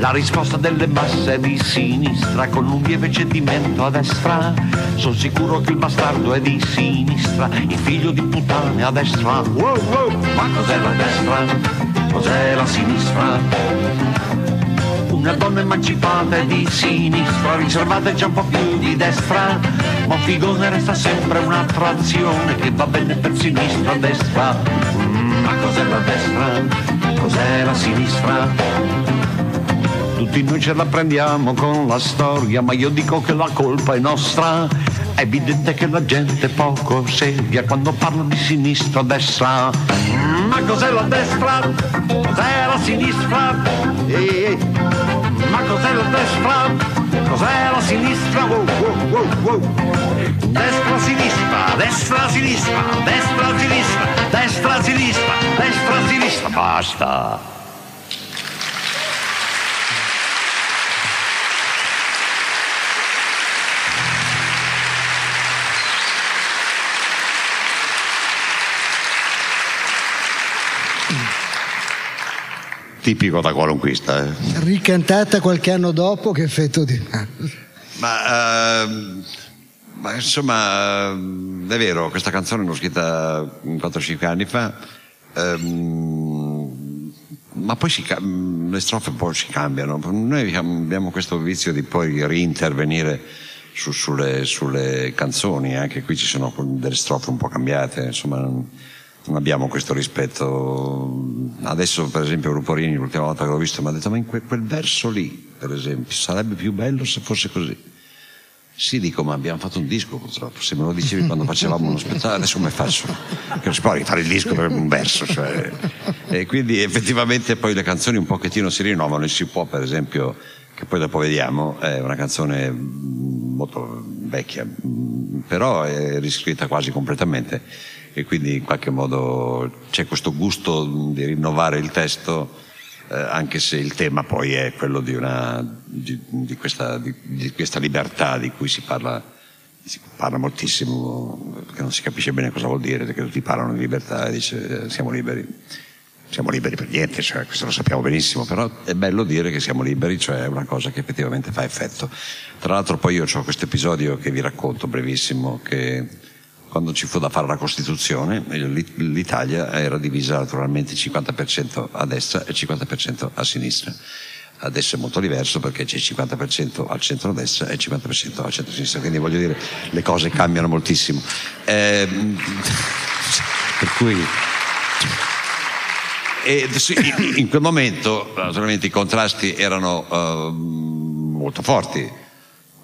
La risposta delle masse è di sinistra con un lieve cedimento a destra. Sono sicuro che il bastardo è di sinistra, il figlio di puttane a destra. Wow, wow. Ma cos'è la destra? Cos'è la sinistra? Una donna emancipata di sinistra, riservata già un po' più di destra. Ma figone resta sempre un'attrazione che va bene per sinistra a destra. Ma cos'è la destra? Cos'è la sinistra? Tutti noi ce la prendiamo con la storia, ma io dico che la colpa è nostra. È evidente che la gente poco seria quando parla di sinistra destra. Ma cos'è la destra? Cos'è la sinistra? Eh, ma cos'è la destra? Cos'è la sinistra? Wow, wow, wow, wow. Destra, sinistra, destra, sinistra, destra, sinistra, destra, sinistra, destra, sinistra. Basta. Tipico da qualunquista. Eh. Ricantata qualche anno dopo, che effetto di... Ma, uh, ma, insomma, è vero, questa canzone l'ho scritta 4-5 anni fa, um, ma poi si, le strofe un po' si cambiano. Noi abbiamo questo vizio di poi reintervenire su, sulle, sulle, canzoni, anche qui ci sono delle strofe un po' cambiate, insomma non abbiamo questo rispetto. Adesso, per esempio, Ruporini, l'ultima volta che l'ho visto, mi ha detto: Ma in quel, quel, verso lì, per esempio, sarebbe più bello se fosse così. Sì, dico, ma abbiamo fatto un disco purtroppo. Se me lo dicevi quando facevamo uno spettacolo, adesso come faccio? Che si può rifare il disco per un verso. Cioè. E quindi effettivamente poi le canzoni un pochettino si rinnovano e si può, per esempio, che poi dopo vediamo, è una canzone molto vecchia, però è riscritta quasi completamente e quindi in qualche modo c'è questo gusto di rinnovare il testo eh, anche se il tema poi è quello di, una, di, di, questa, di, questa, libertà di cui si parla, si parla moltissimo, che non si capisce bene cosa vuol dire, perché tutti parlano di libertà e dice eh, siamo liberi. Siamo liberi per niente, cioè, questo lo sappiamo benissimo, però è bello dire che siamo liberi, cioè è una cosa che effettivamente fa effetto. Tra l'altro poi io ho questo episodio che vi racconto brevissimo, che quando ci fu da fare la Costituzione, l'Italia era divisa naturalmente 50% a destra e 50% a sinistra. Adesso è molto diverso perché c'è il 50% al centro-destra e il 50% al centro-sinistra, quindi voglio dire, le cose cambiano moltissimo. Eh, per cui... E in quel momento, naturalmente, i contrasti erano uh, molto forti,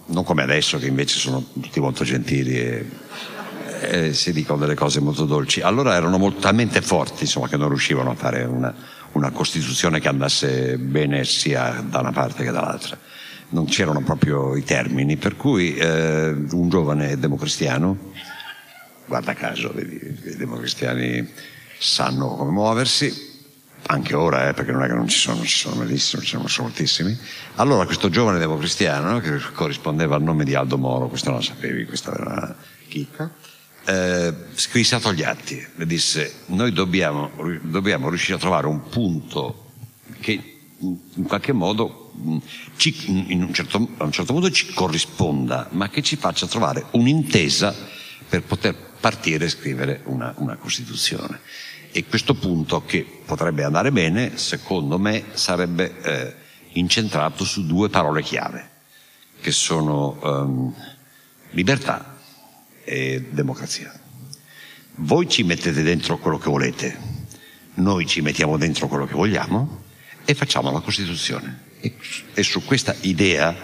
non come adesso che invece sono tutti molto gentili e eh, si dicono delle cose molto dolci. Allora erano molto, talmente forti insomma, che non riuscivano a fare una, una Costituzione che andasse bene sia da una parte che dall'altra. Non c'erano proprio i termini, per cui eh, un giovane democristiano, guarda caso, vedi, i democristiani sanno come muoversi, anche ora, eh, perché non è che non ci sono, ci sono malissimi, ci sono moltissimi. Allora questo giovane democristiano, che corrispondeva al nome di Aldo Moro, questo non lo sapevi, questa era una chicca, eh, scrissato agli atti e disse noi dobbiamo, dobbiamo, riuscire a trovare un punto che in qualche modo ci, in un certo, a un certo modo ci corrisponda ma che ci faccia trovare un'intesa per poter partire e scrivere una, una Costituzione e questo punto che potrebbe andare bene secondo me sarebbe eh, incentrato su due parole chiave che sono um, libertà e democrazia. Voi ci mettete dentro quello che volete, noi ci mettiamo dentro quello che vogliamo e facciamo la Costituzione. E, e su questa idea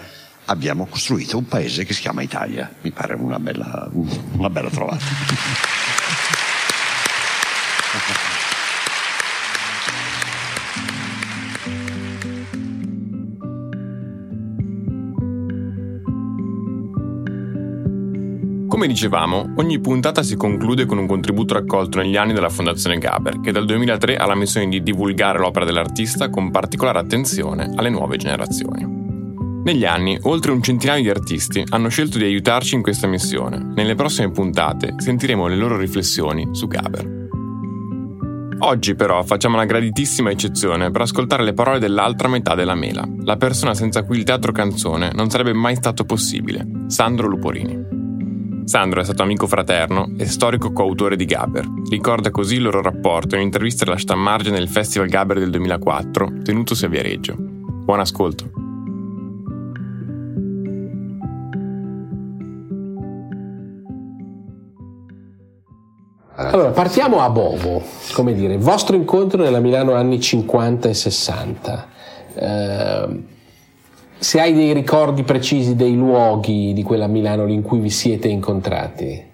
abbiamo costruito un paese che si chiama Italia. Mi pare una bella, una bella trovata. Come dicevamo, ogni puntata si conclude con un contributo raccolto negli anni dalla Fondazione Gaber, che dal 2003 ha la missione di divulgare l'opera dell'artista con particolare attenzione alle nuove generazioni. Negli anni, oltre un centinaio di artisti hanno scelto di aiutarci in questa missione. Nelle prossime puntate sentiremo le loro riflessioni su Gaber. Oggi però facciamo una graditissima eccezione per ascoltare le parole dell'altra metà della mela, la persona senza cui il teatro canzone non sarebbe mai stato possibile, Sandro Luporini. Sandro è stato amico fraterno e storico coautore di Gaber. Ricorda così il loro rapporto in un'intervista rilasciata a margine nel Festival Gaber del 2004, tenutosi a Viareggio. Buon ascolto. Allora, partiamo a Bovo, come dire, vostro incontro nella Milano anni 50 e 60. Eh, se hai dei ricordi precisi dei luoghi di quella Milano in cui vi siete incontrati.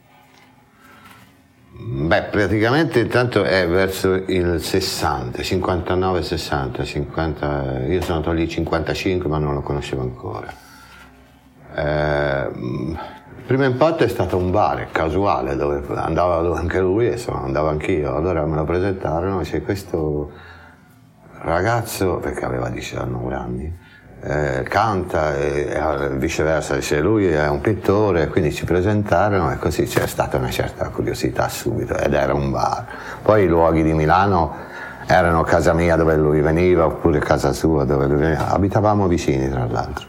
Beh, praticamente intanto è verso il 60, 59, 60, 50, io sono andato lì 55 ma non lo conoscevo ancora. Eh, il primo impatto è stato un bar casuale dove andava anche lui e insomma, andavo anch'io, allora me lo presentarono c'è questo ragazzo, perché aveva 19 anni, eh, canta e, viceversa, dice lui è un pittore, quindi ci presentarono e così c'è stata una certa curiosità subito ed era un bar. Poi i luoghi di Milano erano casa mia dove lui veniva oppure casa sua dove lui veniva, abitavamo vicini tra l'altro.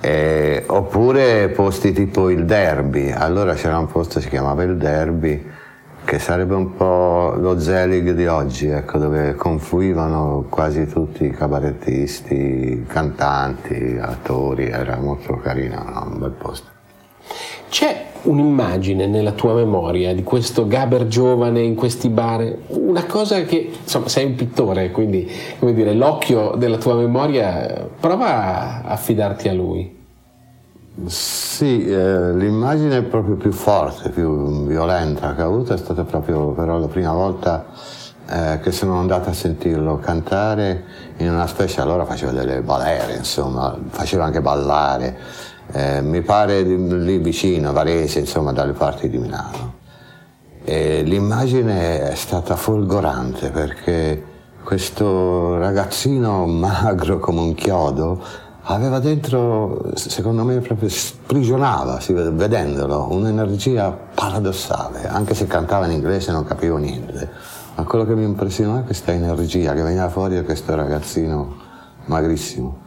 E, oppure posti tipo il derby, allora c'era un posto che si chiamava il derby che sarebbe un po' lo Zelig di oggi, ecco, dove confluivano quasi tutti i cabarettisti, cantanti, attori, era molto carino, no? un bel posto. C'è un'immagine nella tua memoria di questo Gaber giovane in questi bar, una cosa che, insomma, sei un pittore, quindi, come dire, l'occhio della tua memoria, prova a affidarti a lui. Sì, eh, l'immagine proprio più forte, più violenta che ho avuto è stata proprio però la prima volta eh, che sono andato a sentirlo cantare in una specie, allora faceva delle balere, insomma, faceva anche ballare, eh, mi pare lì vicino, Varese, insomma, dalle parti di Milano. E l'immagine è stata folgorante perché questo ragazzino magro come un chiodo aveva dentro, secondo me, proprio sprigionava, vedendolo, un'energia paradossale, anche se cantava in inglese non capivo niente. Ma quello che mi impressionò è questa energia che veniva fuori da questo ragazzino magrissimo,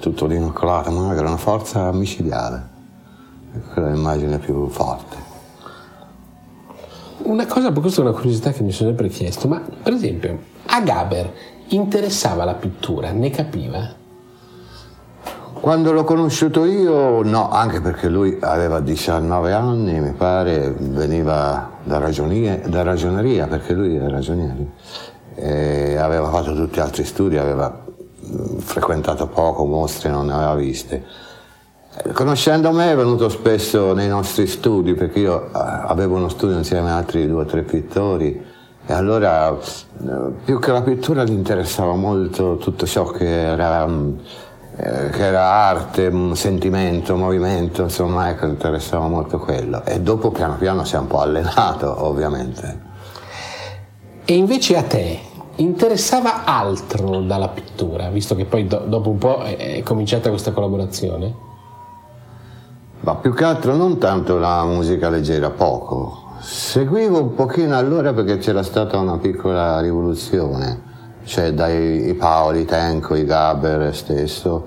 tutto dinoccolato, magro, una forza micidiale. Quella è l'immagine più forte. Una cosa, questa è una curiosità che mi sono sempre chiesto, ma per esempio a Gaber interessava la pittura, ne capiva? Quando l'ho conosciuto io, no, anche perché lui aveva 19 anni, mi pare, veniva da, da ragioneria, perché lui è ragioniere. E aveva fatto tutti gli altri studi, aveva mm, frequentato poco, mostre non ne aveva viste. Conoscendo me è venuto spesso nei nostri studi, perché io eh, avevo uno studio insieme a altri due o tre pittori, e allora eh, più che la pittura gli interessava molto tutto ciò che era mm, che era arte, sentimento, movimento, insomma, ecco, interessava molto quello. E dopo piano piano si è un po' allenato, ovviamente. E invece a te interessava altro dalla pittura, visto che poi do- dopo un po' è, è cominciata questa collaborazione? Ma più che altro non tanto la musica leggera, poco. Seguivo un pochino allora perché c'era stata una piccola rivoluzione cioè dai Paoli, Tenco, i Gaber stesso,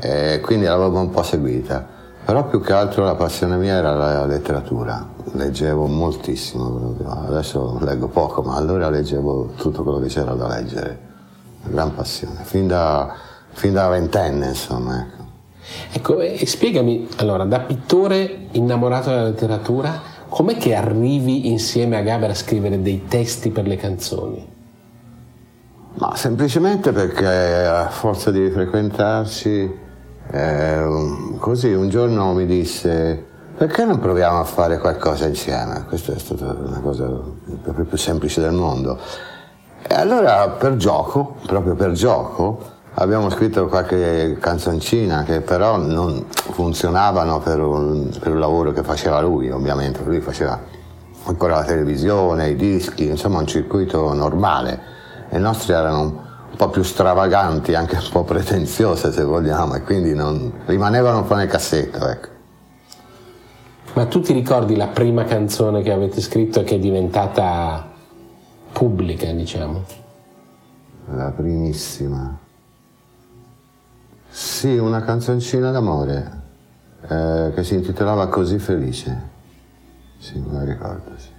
eh, quindi l'avevo un po' seguita. Però più che altro la passione mia era la letteratura, leggevo moltissimo, adesso leggo poco, ma allora leggevo tutto quello che c'era da leggere, gran passione, fin da, fin da ventenne insomma. Ecco. Ecco, e spiegami, allora, da pittore innamorato della letteratura, com'è che arrivi insieme a Gaber a scrivere dei testi per le canzoni? Ma semplicemente perché a forza di frequentarci, eh, così un giorno mi disse perché non proviamo a fare qualcosa insieme? Questa è stata una cosa proprio più semplice del mondo. E allora per gioco, proprio per gioco, abbiamo scritto qualche canzoncina che però non funzionavano per un, per un lavoro che faceva lui, ovviamente. Lui faceva ancora la televisione, i dischi, insomma un circuito normale. E i nostri erano un po' più stravaganti, anche un po' pretenziose se vogliamo, e quindi non, rimanevano un po' nel cassetto, ecco. Ma tu ti ricordi la prima canzone che avete scritto e che è diventata pubblica, diciamo? La primissima. Sì, una canzoncina d'amore eh, che si intitolava Così felice. Sì, me la ricordo, sì.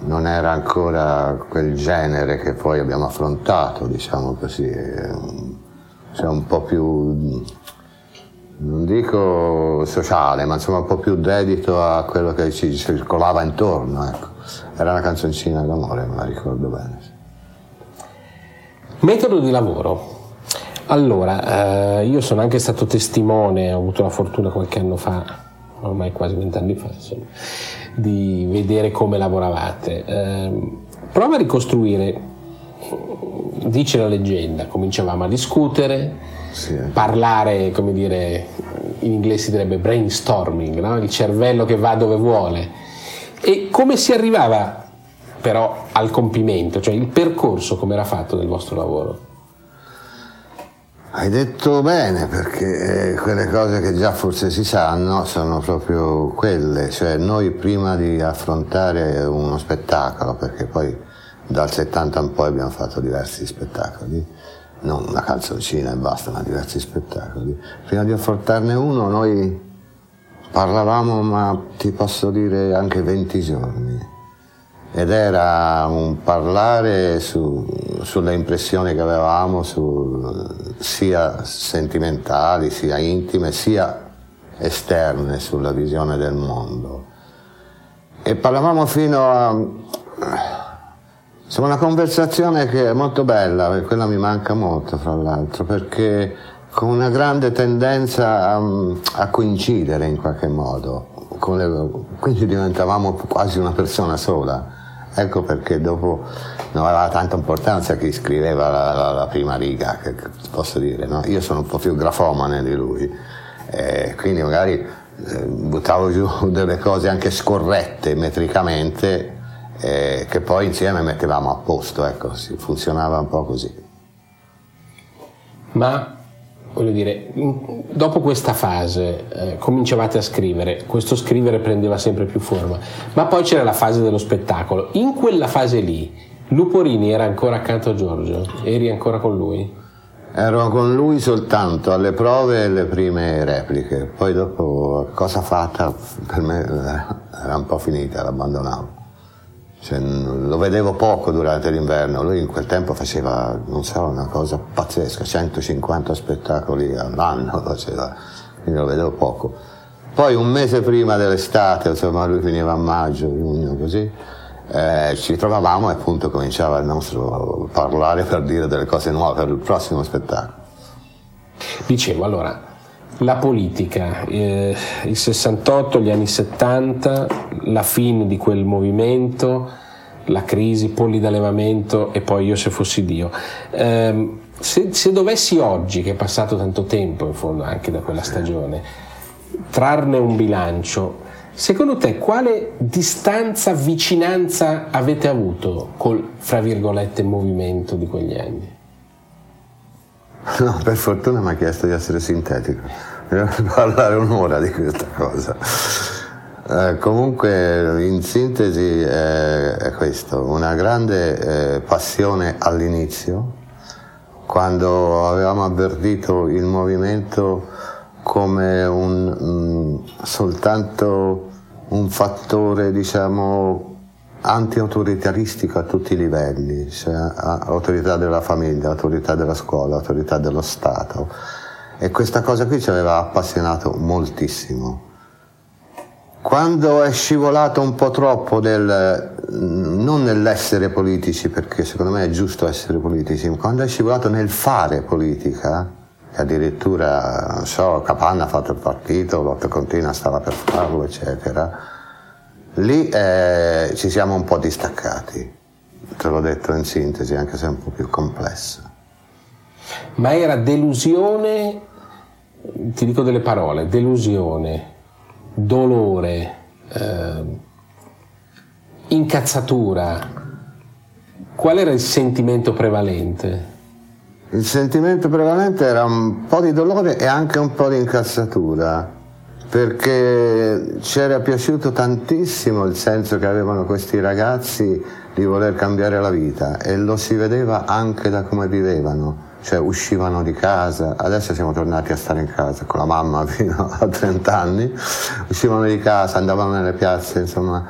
Non era ancora quel genere che poi abbiamo affrontato, diciamo così, cioè un po' più non dico sociale, ma insomma un po' più dedito a quello che ci circolava intorno. Ecco. Era una canzoncina d'amore, me la ricordo bene. Metodo di lavoro. Allora, eh, io sono anche stato testimone, ho avuto la fortuna qualche anno fa, ormai quasi vent'anni fa, insomma, di vedere come lavoravate. Eh, prova a ricostruire, dice la leggenda, cominciavamo a discutere, Sì. parlare, come dire, in inglese si direbbe brainstorming, no? il cervello che va dove vuole. E come si arrivava però al compimento, cioè il percorso come era fatto nel vostro lavoro? Hai detto bene perché eh, quelle cose che già forse si sanno sono proprio quelle, cioè noi prima di affrontare uno spettacolo, perché poi dal 70 in poi abbiamo fatto diversi spettacoli, non una canzoncina e basta, ma diversi spettacoli, prima di affrontarne uno noi parlavamo, ma ti posso dire anche 20 giorni ed era un parlare su- sulle impressioni che avevamo, su- sia sentimentali, sia intime, sia esterne sulla visione del mondo. E parlavamo fino a... Insomma, una conversazione che è molto bella, quella mi manca molto, fra l'altro, perché con una grande tendenza a, a coincidere in qualche modo, le- quindi diventavamo quasi una persona sola. Ecco perché dopo non aveva tanta importanza chi scriveva la, la- la prima riga, che, posso dire, no? Io sono un po' più grafomane di lui, eh, quindi magari eh, buttavo giù delle cose anche scorrette metricamente, eh, che poi insieme mettevamo a posto, ecco, funzionava un po' così. Ma voglio dire, dopo questa fase eh, cominciavate a scrivere, questo scrivere prendeva sempre più forma, ma poi c'era la fase dello spettacolo. In quella fase lì, Luporini era ancora accanto a Giorgio, eri ancora con lui? Ero con lui soltanto alle prove e alle prime repliche, poi dopo cosa fatta per me era un po' finita, l'abbandonavo. Cioè, lo vedevo poco durante l'inverno, lui in quel tempo faceva, non so, una cosa pazzesca, 150 spettacoli all'anno faceva, quindi lo vedevo poco. Poi un mese prima dell'estate, insomma lui finiva a maggio, giugno, così, eh, ci trovavamo e appunto cominciava il nostro parlare per dire delle cose nuove per il prossimo spettacolo. Dicevo, allora, la politica, eh, il 68, gli anni 70, la fine di quel movimento, la crisi, polli d'allevamento e poi io se fossi Dio. Ehm, se, se dovessi oggi, che è passato tanto tempo in fondo anche da quella stagione, trarne un bilancio, secondo te quale distanza, vicinanza avete avuto col, fra virgolette, movimento di quegli anni? No, per fortuna mi ha chiesto di essere sintetico. Devo parlare un'ora di questa cosa. Eh, comunque, in sintesi, eh, è questo: una grande eh, passione all'inizio, quando avevamo avvertito il movimento come un, mm, soltanto un fattore, diciamo, anti-autoritaristico a tutti i livelli, cioè autorità della famiglia, autorità della scuola, autorità dello Stato. e questa cosa qui ci aveva appassionato moltissimo. Quando è scivolato un po' troppo nel, non nell'essere politici, perché secondo me è giusto essere politici, ma quando è scivolato nel fare politica, che addirittura, non so, Capanna ha fatto il partito, Lotte Contina stava per farlo, eccetera, lì eh, ci siamo un po' distaccati. Te l'ho detto in sintesi, anche se è un po' più complesso. Ma era delusione, ti dico delle parole, delusione, dolore, eh, incazzatura. Qual era il sentimento prevalente? Il sentimento prevalente era un po' di dolore e anche un po' di incazzatura, perché ci era piaciuto tantissimo il senso che avevano questi ragazzi di voler cambiare la vita e lo si vedeva anche da come vivevano. Cioè uscivano di casa, adesso siamo tornati a stare in casa con la mamma fino a 30 anni, uscivano di casa, andavano nelle piazze, insomma,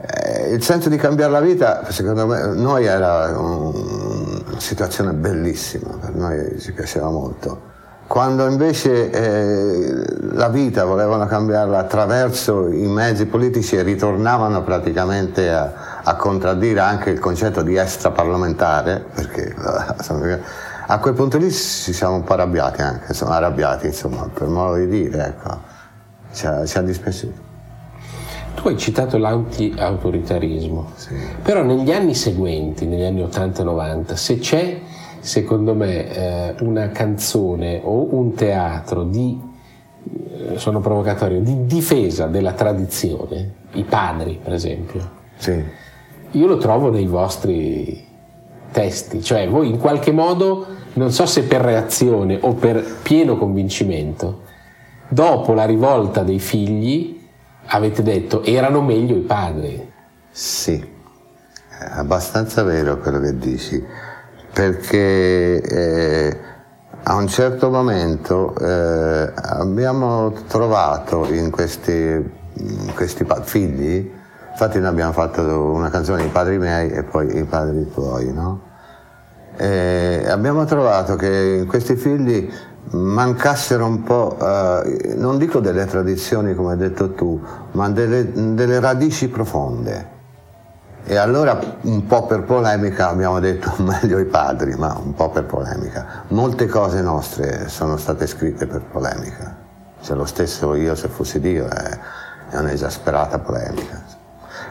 eh, il senso di cambiare la vita, secondo me, noi era un, una situazione bellissima, per noi ci piaceva molto. Quando invece eh, la vita volevano cambiarla attraverso i mezzi politici e ritornavano praticamente a, a contraddire anche il concetto di extraparlamentare, perché a quel punto lì ci siamo un po' arrabbiati anche, insomma, arrabbiati, insomma, per modo di dire, ecco, ci ha, ci ha dispiaciuto. Tu hai citato l'anti-autoritarismo, sì. però negli anni seguenti, negli anni 80-90, se c'è, secondo me, eh, una canzone o un teatro di, eh, sono provocatorio, di difesa della tradizione, i padri per esempio, sì. io lo trovo nei vostri testi, cioè voi in qualche modo, non so se per reazione o per pieno convincimento, dopo la rivolta dei figli avete detto erano meglio i padri. Sì, è abbastanza vero quello che dici, perché eh, a un certo momento eh, abbiamo trovato in questi, in questi figli Infatti noi abbiamo fatto una canzone I padri miei e poi I padri tuoi, no? E abbiamo trovato che in questi figli mancassero un po', eh, non dico delle tradizioni come hai detto tu, ma delle, delle radici profonde. E allora un po' per polemica abbiamo detto meglio i padri, ma un po' per polemica. Molte cose nostre sono state scritte per polemica. Cioè lo stesso io se fossi Dio è, è un'esasperata polemica.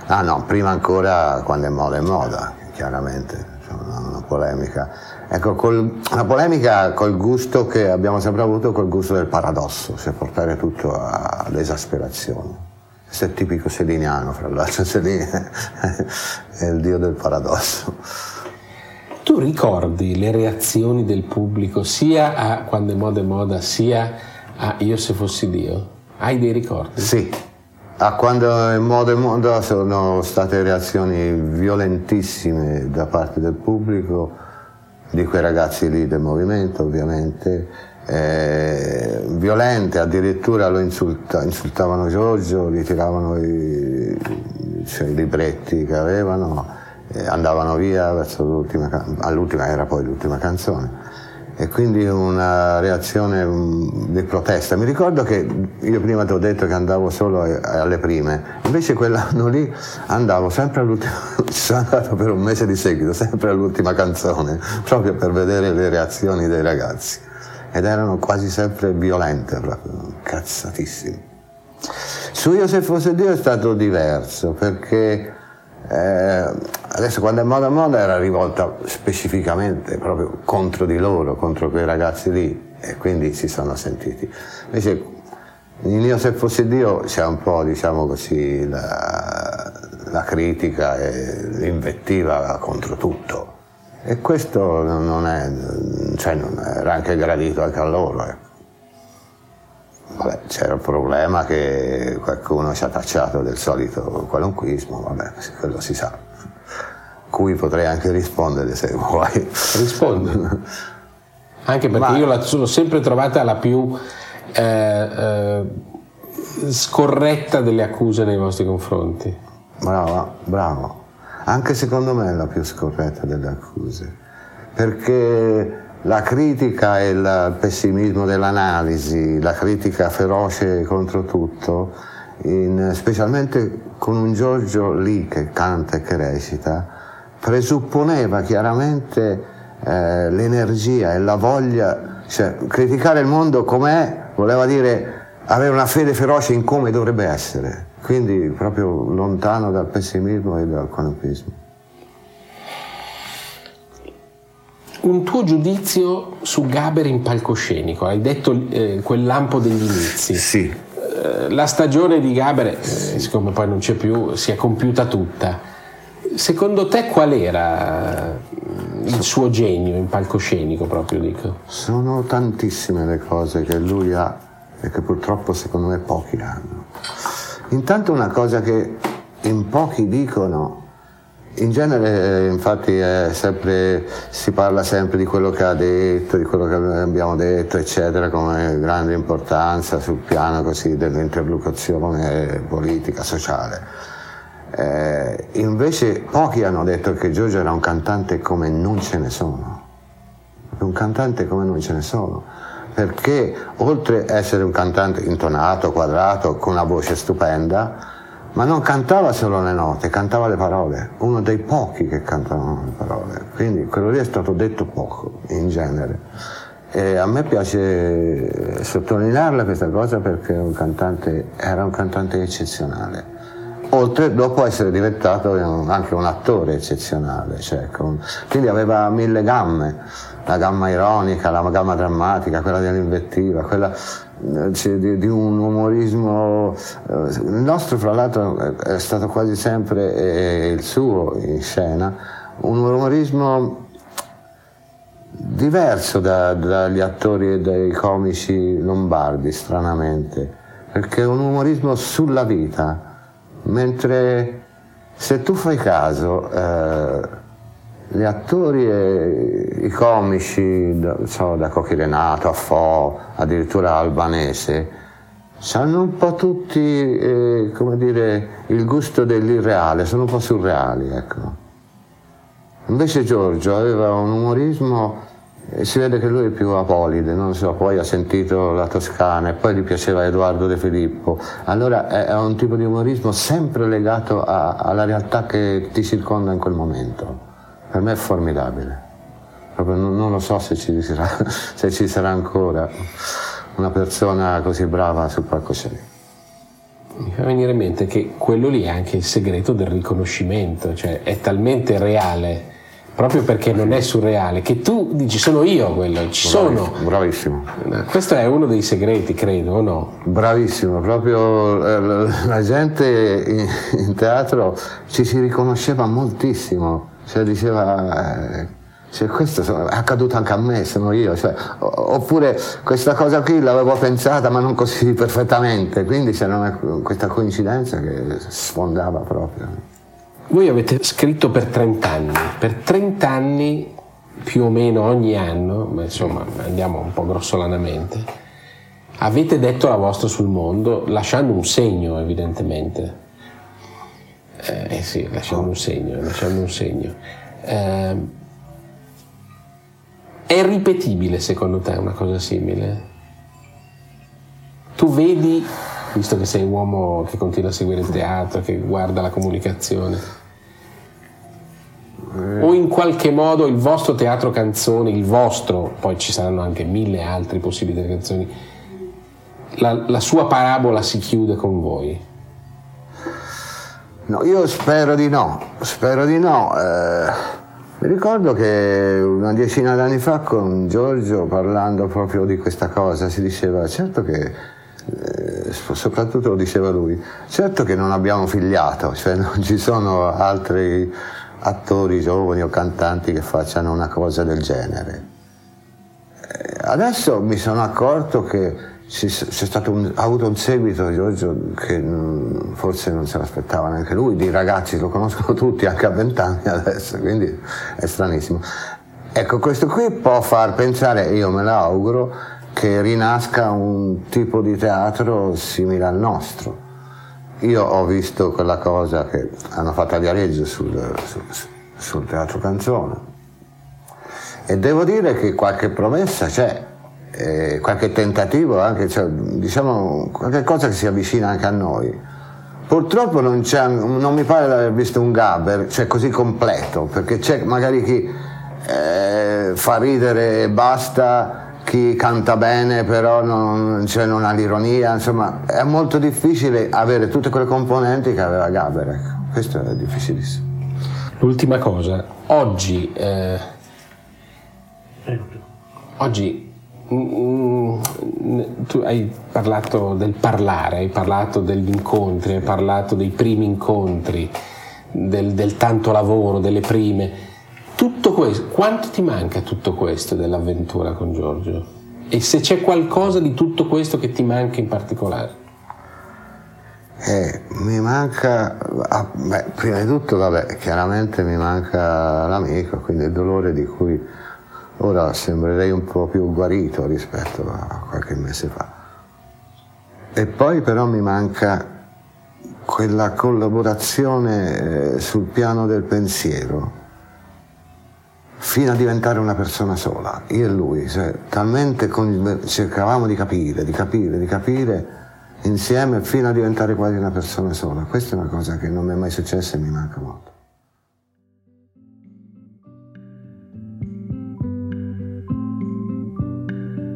Ah no, prima ancora quando è moda è moda, chiaramente, una, una polemica. Ecco, col, una polemica col gusto che abbiamo sempre avuto, col gusto del paradosso, cioè portare tutto all'esasperazione. Questo è tipico seliniano, fra l'altro, Selini è il dio del paradosso. Tu ricordi le reazioni del pubblico sia a quando è moda è moda, sia a io se fossi Dio? Hai dei ricordi? Sì, a quando in modo e modo sono state reazioni violentissime da parte del pubblico, di quei ragazzi lì del movimento ovviamente, eh, violente, addirittura lo insulta, insultavano Giorgio, gli tiravano i, cioè, i libretti che avevano, eh, andavano via all'ultima era poi l'ultima canzone e quindi una reazione di protesta. Mi ricordo che io prima ti ho detto che andavo solo alle prime, invece quell'anno lì andavo sempre all'ultima, ci sono andato per un mese di seguito, sempre all'ultima canzone, proprio per vedere le reazioni dei ragazzi. Ed erano quasi sempre violente, proprio, cazzatissimi. Su Io se fosse Dio è stato diverso, perché eh, adesso quando è moda moda era rivolta specificamente proprio contro di loro, contro quei ragazzi lì e quindi si sono sentiti. Invece in Io se fosse Dio c'è un po' diciamo così la, la critica e l'invettiva contro tutto e questo non è, cioè non era anche gradito anche a loro. Ecco. Vabbè, c'era il problema che qualcuno ci ha tacciato del solito qualunquismo, vabbè, quello si sa. Cui potrei anche rispondere se vuoi. Rispondi. Anche perché Ma... io la sono sempre trovata la più eh, eh, scorretta delle accuse nei vostri confronti. Bravo, bravo. Anche secondo me è la più scorretta delle accuse. Perché la critica e il pessimismo dell'analisi, la critica feroce contro tutto, in, specialmente con un Giorgio lì che canta e che recita, presupponeva chiaramente eh, l'energia e la voglia, cioè criticare il mondo com'è voleva dire avere una fede feroce in come dovrebbe essere, quindi proprio lontano dal pessimismo e dal conopismo. Un tuo giudizio su Gaber in palcoscenico, hai detto eh, quel lampo degli inizi. Sì. Eh, la stagione di Gaber, eh, siccome poi non c'è più, si è compiuta tutta. Secondo te qual era mm, il suo genio in palcoscenico proprio dico? Sono tantissime le cose che lui ha e che purtroppo secondo me pochi hanno. Intanto una cosa che in pochi dicono in genere, eh, infatti, sempre, si parla sempre di quello che ha detto, di quello che abbiamo detto, eccetera, come grande importanza sul piano così dell'interlocuzione politica, sociale. Eh, invece pochi hanno detto che Giorgio era un cantante come non ce ne sono, un cantante come non ce ne sono, perché oltre ad essere un cantante intonato, quadrato, con una voce stupenda, ma non cantava solo le note, cantava le parole, uno dei pochi che cantavano le parole, quindi quello lì è stato detto poco in genere. E a me piace sottolinearla questa cosa perché un cantante, era un cantante eccezionale. Oltre dopo essere diventato anche un attore eccezionale, cioè con, quindi aveva mille gamme, la gamma ironica, la gamma drammatica, quella dell'invettiva, quella di, di, un umorismo. Eh, il nostro, fra l'altro, è stato quasi sempre eh, il suo in scena, un umorismo diverso da, dagli attori e dai comici lombardi, stranamente, perché è un umorismo sulla vita, mentre se tu fai caso. Eh, gli attori e i comici, da, so, da Cocchi Renato a Fo, addirittura albanese, hanno un po' tutti, eh, come dire, il gusto dell'irreale, sono un po' surreali, ecco. Invece Giorgio aveva un umorismo, si vede che lui è più apolide, so, poi ha sentito la Toscana e poi gli piaceva Edoardo De Filippo. Allora è, è un tipo di umorismo sempre legato a, alla realtà che ti circonda in quel momento per me è formidabile. Proprio non, non lo so se ci, sarà, se ci, sarà, ancora una persona così brava sul palcoscenico. Mi fa venire in mente che quello lì è anche il segreto del riconoscimento, cioè è talmente reale, proprio perché non è surreale, che tu dici sono io quello, ci bravissimo, sono. Bravissimo. Questo è uno dei segreti, credo, o no? Bravissimo, proprio eh, la gente in, in teatro ci si riconosceva moltissimo cioè diceva, eh, cioè, questo è accaduto anche a me, sono io, cioè, oppure questa cosa qui l'avevo pensata ma non così perfettamente, quindi c'era una, questa coincidenza che sfondava proprio. Voi avete scritto per 30 anni, per 30 anni più o meno ogni anno, ma insomma andiamo un po' grossolanamente, avete detto la vostra sul mondo lasciando un segno evidentemente. Eh, eh sì, lasciando un segno, lasciando un segno. Eh, è ripetibile secondo te una cosa simile? Tu vedi, visto che sei un uomo che continua a seguire il teatro, che guarda la comunicazione, o in qualche modo il vostro teatro canzone, il vostro, poi ci saranno anche mille altre possibili canzoni, la, la sua parabola si chiude con voi? No, io spero di no, spero di no. Eh, mi ricordo che una decina d'anni fa con Giorgio, parlando proprio di questa cosa, si diceva, certo che, soprattutto lo diceva lui, certo che non abbiamo figliato, cioè non ci sono altri attori giovani o cantanti che facciano una cosa del genere. Eh, adesso mi sono accorto che c'è stato un, ha avuto un seguito Giorgio che forse non se l'aspettava neanche lui, di ragazzi lo conoscono tutti anche a vent'anni adesso, quindi è stranissimo. Ecco, questo qui può far pensare, io me l'auguro, che rinasca un tipo di teatro simile al nostro. Io ho visto quella cosa che hanno fatto a Viareggio sul, sul, sul teatro canzone E devo dire che qualche promessa c'è, eh, qualche tentativo anche, cioè, diciamo, qualche cosa che si avvicina anche a noi. Purtroppo non, non mi pare di aver visto un gabber cioè, così completo, perché c'è magari chi eh, fa ridere e basta, chi canta bene però non, cioè non, ha l'ironia, insomma è molto difficile avere tutte quelle componenti che aveva Gaber, ecco. questo è difficilissimo. L'ultima cosa, oggi, eh, oggi mm, mm, tu hai parlato del parlare, hai parlato degli incontri, hai parlato dei primi incontri, del, del tanto lavoro, delle prime tutto questo, quanto ti manca tutto questo dell'avventura con Giorgio? E se c'è qualcosa di tutto questo che ti manca in particolare? Eh, mi manca, ah, beh, prima di tutto, vabbè, chiaramente mi manca l'amico, quindi il dolore di cui ora sembrerei un po' più guarito rispetto a qualche mese fa. E poi però mi manca quella collaborazione eh, sul piano del pensiero fino a diventare una persona sola, io e lui, cioè, talmente con, cercavamo di capire, di capire, di capire insieme fino a diventare quasi una persona sola. Questa è una cosa che non mi è mai successa e mi manca molto.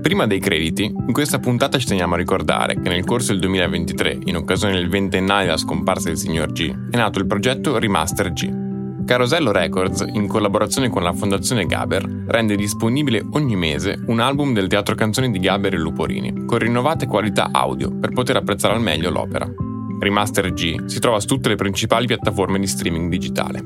Prima dei crediti, in questa puntata ci teniamo a ricordare che nel corso del 2023, in occasione del ventennale della scomparsa del signor G, è nato il progetto Remaster G, Carosello Records, in collaborazione con la Fondazione Gaber, rende disponibile ogni mese un album del teatro canzoni di Gaber e Luporini, con rinnovate qualità audio per poter apprezzare al meglio l'opera. Remaster G si trova su tutte le principali piattaforme di streaming digitale.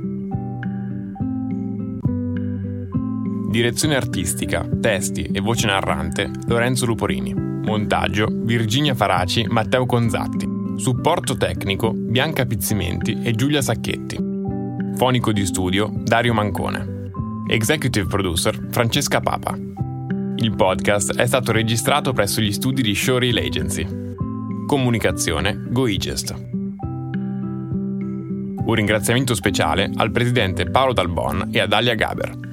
Direzione artistica, testi e voce narrante Lorenzo Luporini. Montaggio Virginia Faraci, Matteo Conzatti. Supporto tecnico Bianca Pizzimenti e Giulia Sacchetti. Fonico di studio Dario Mancone. Executive producer Francesca Papa. Il podcast è stato registrato presso gli studi di Showreel Agency. Comunicazione GoEgest. Un ringraziamento speciale al presidente Paolo Dalbon e ad Alia Gaber.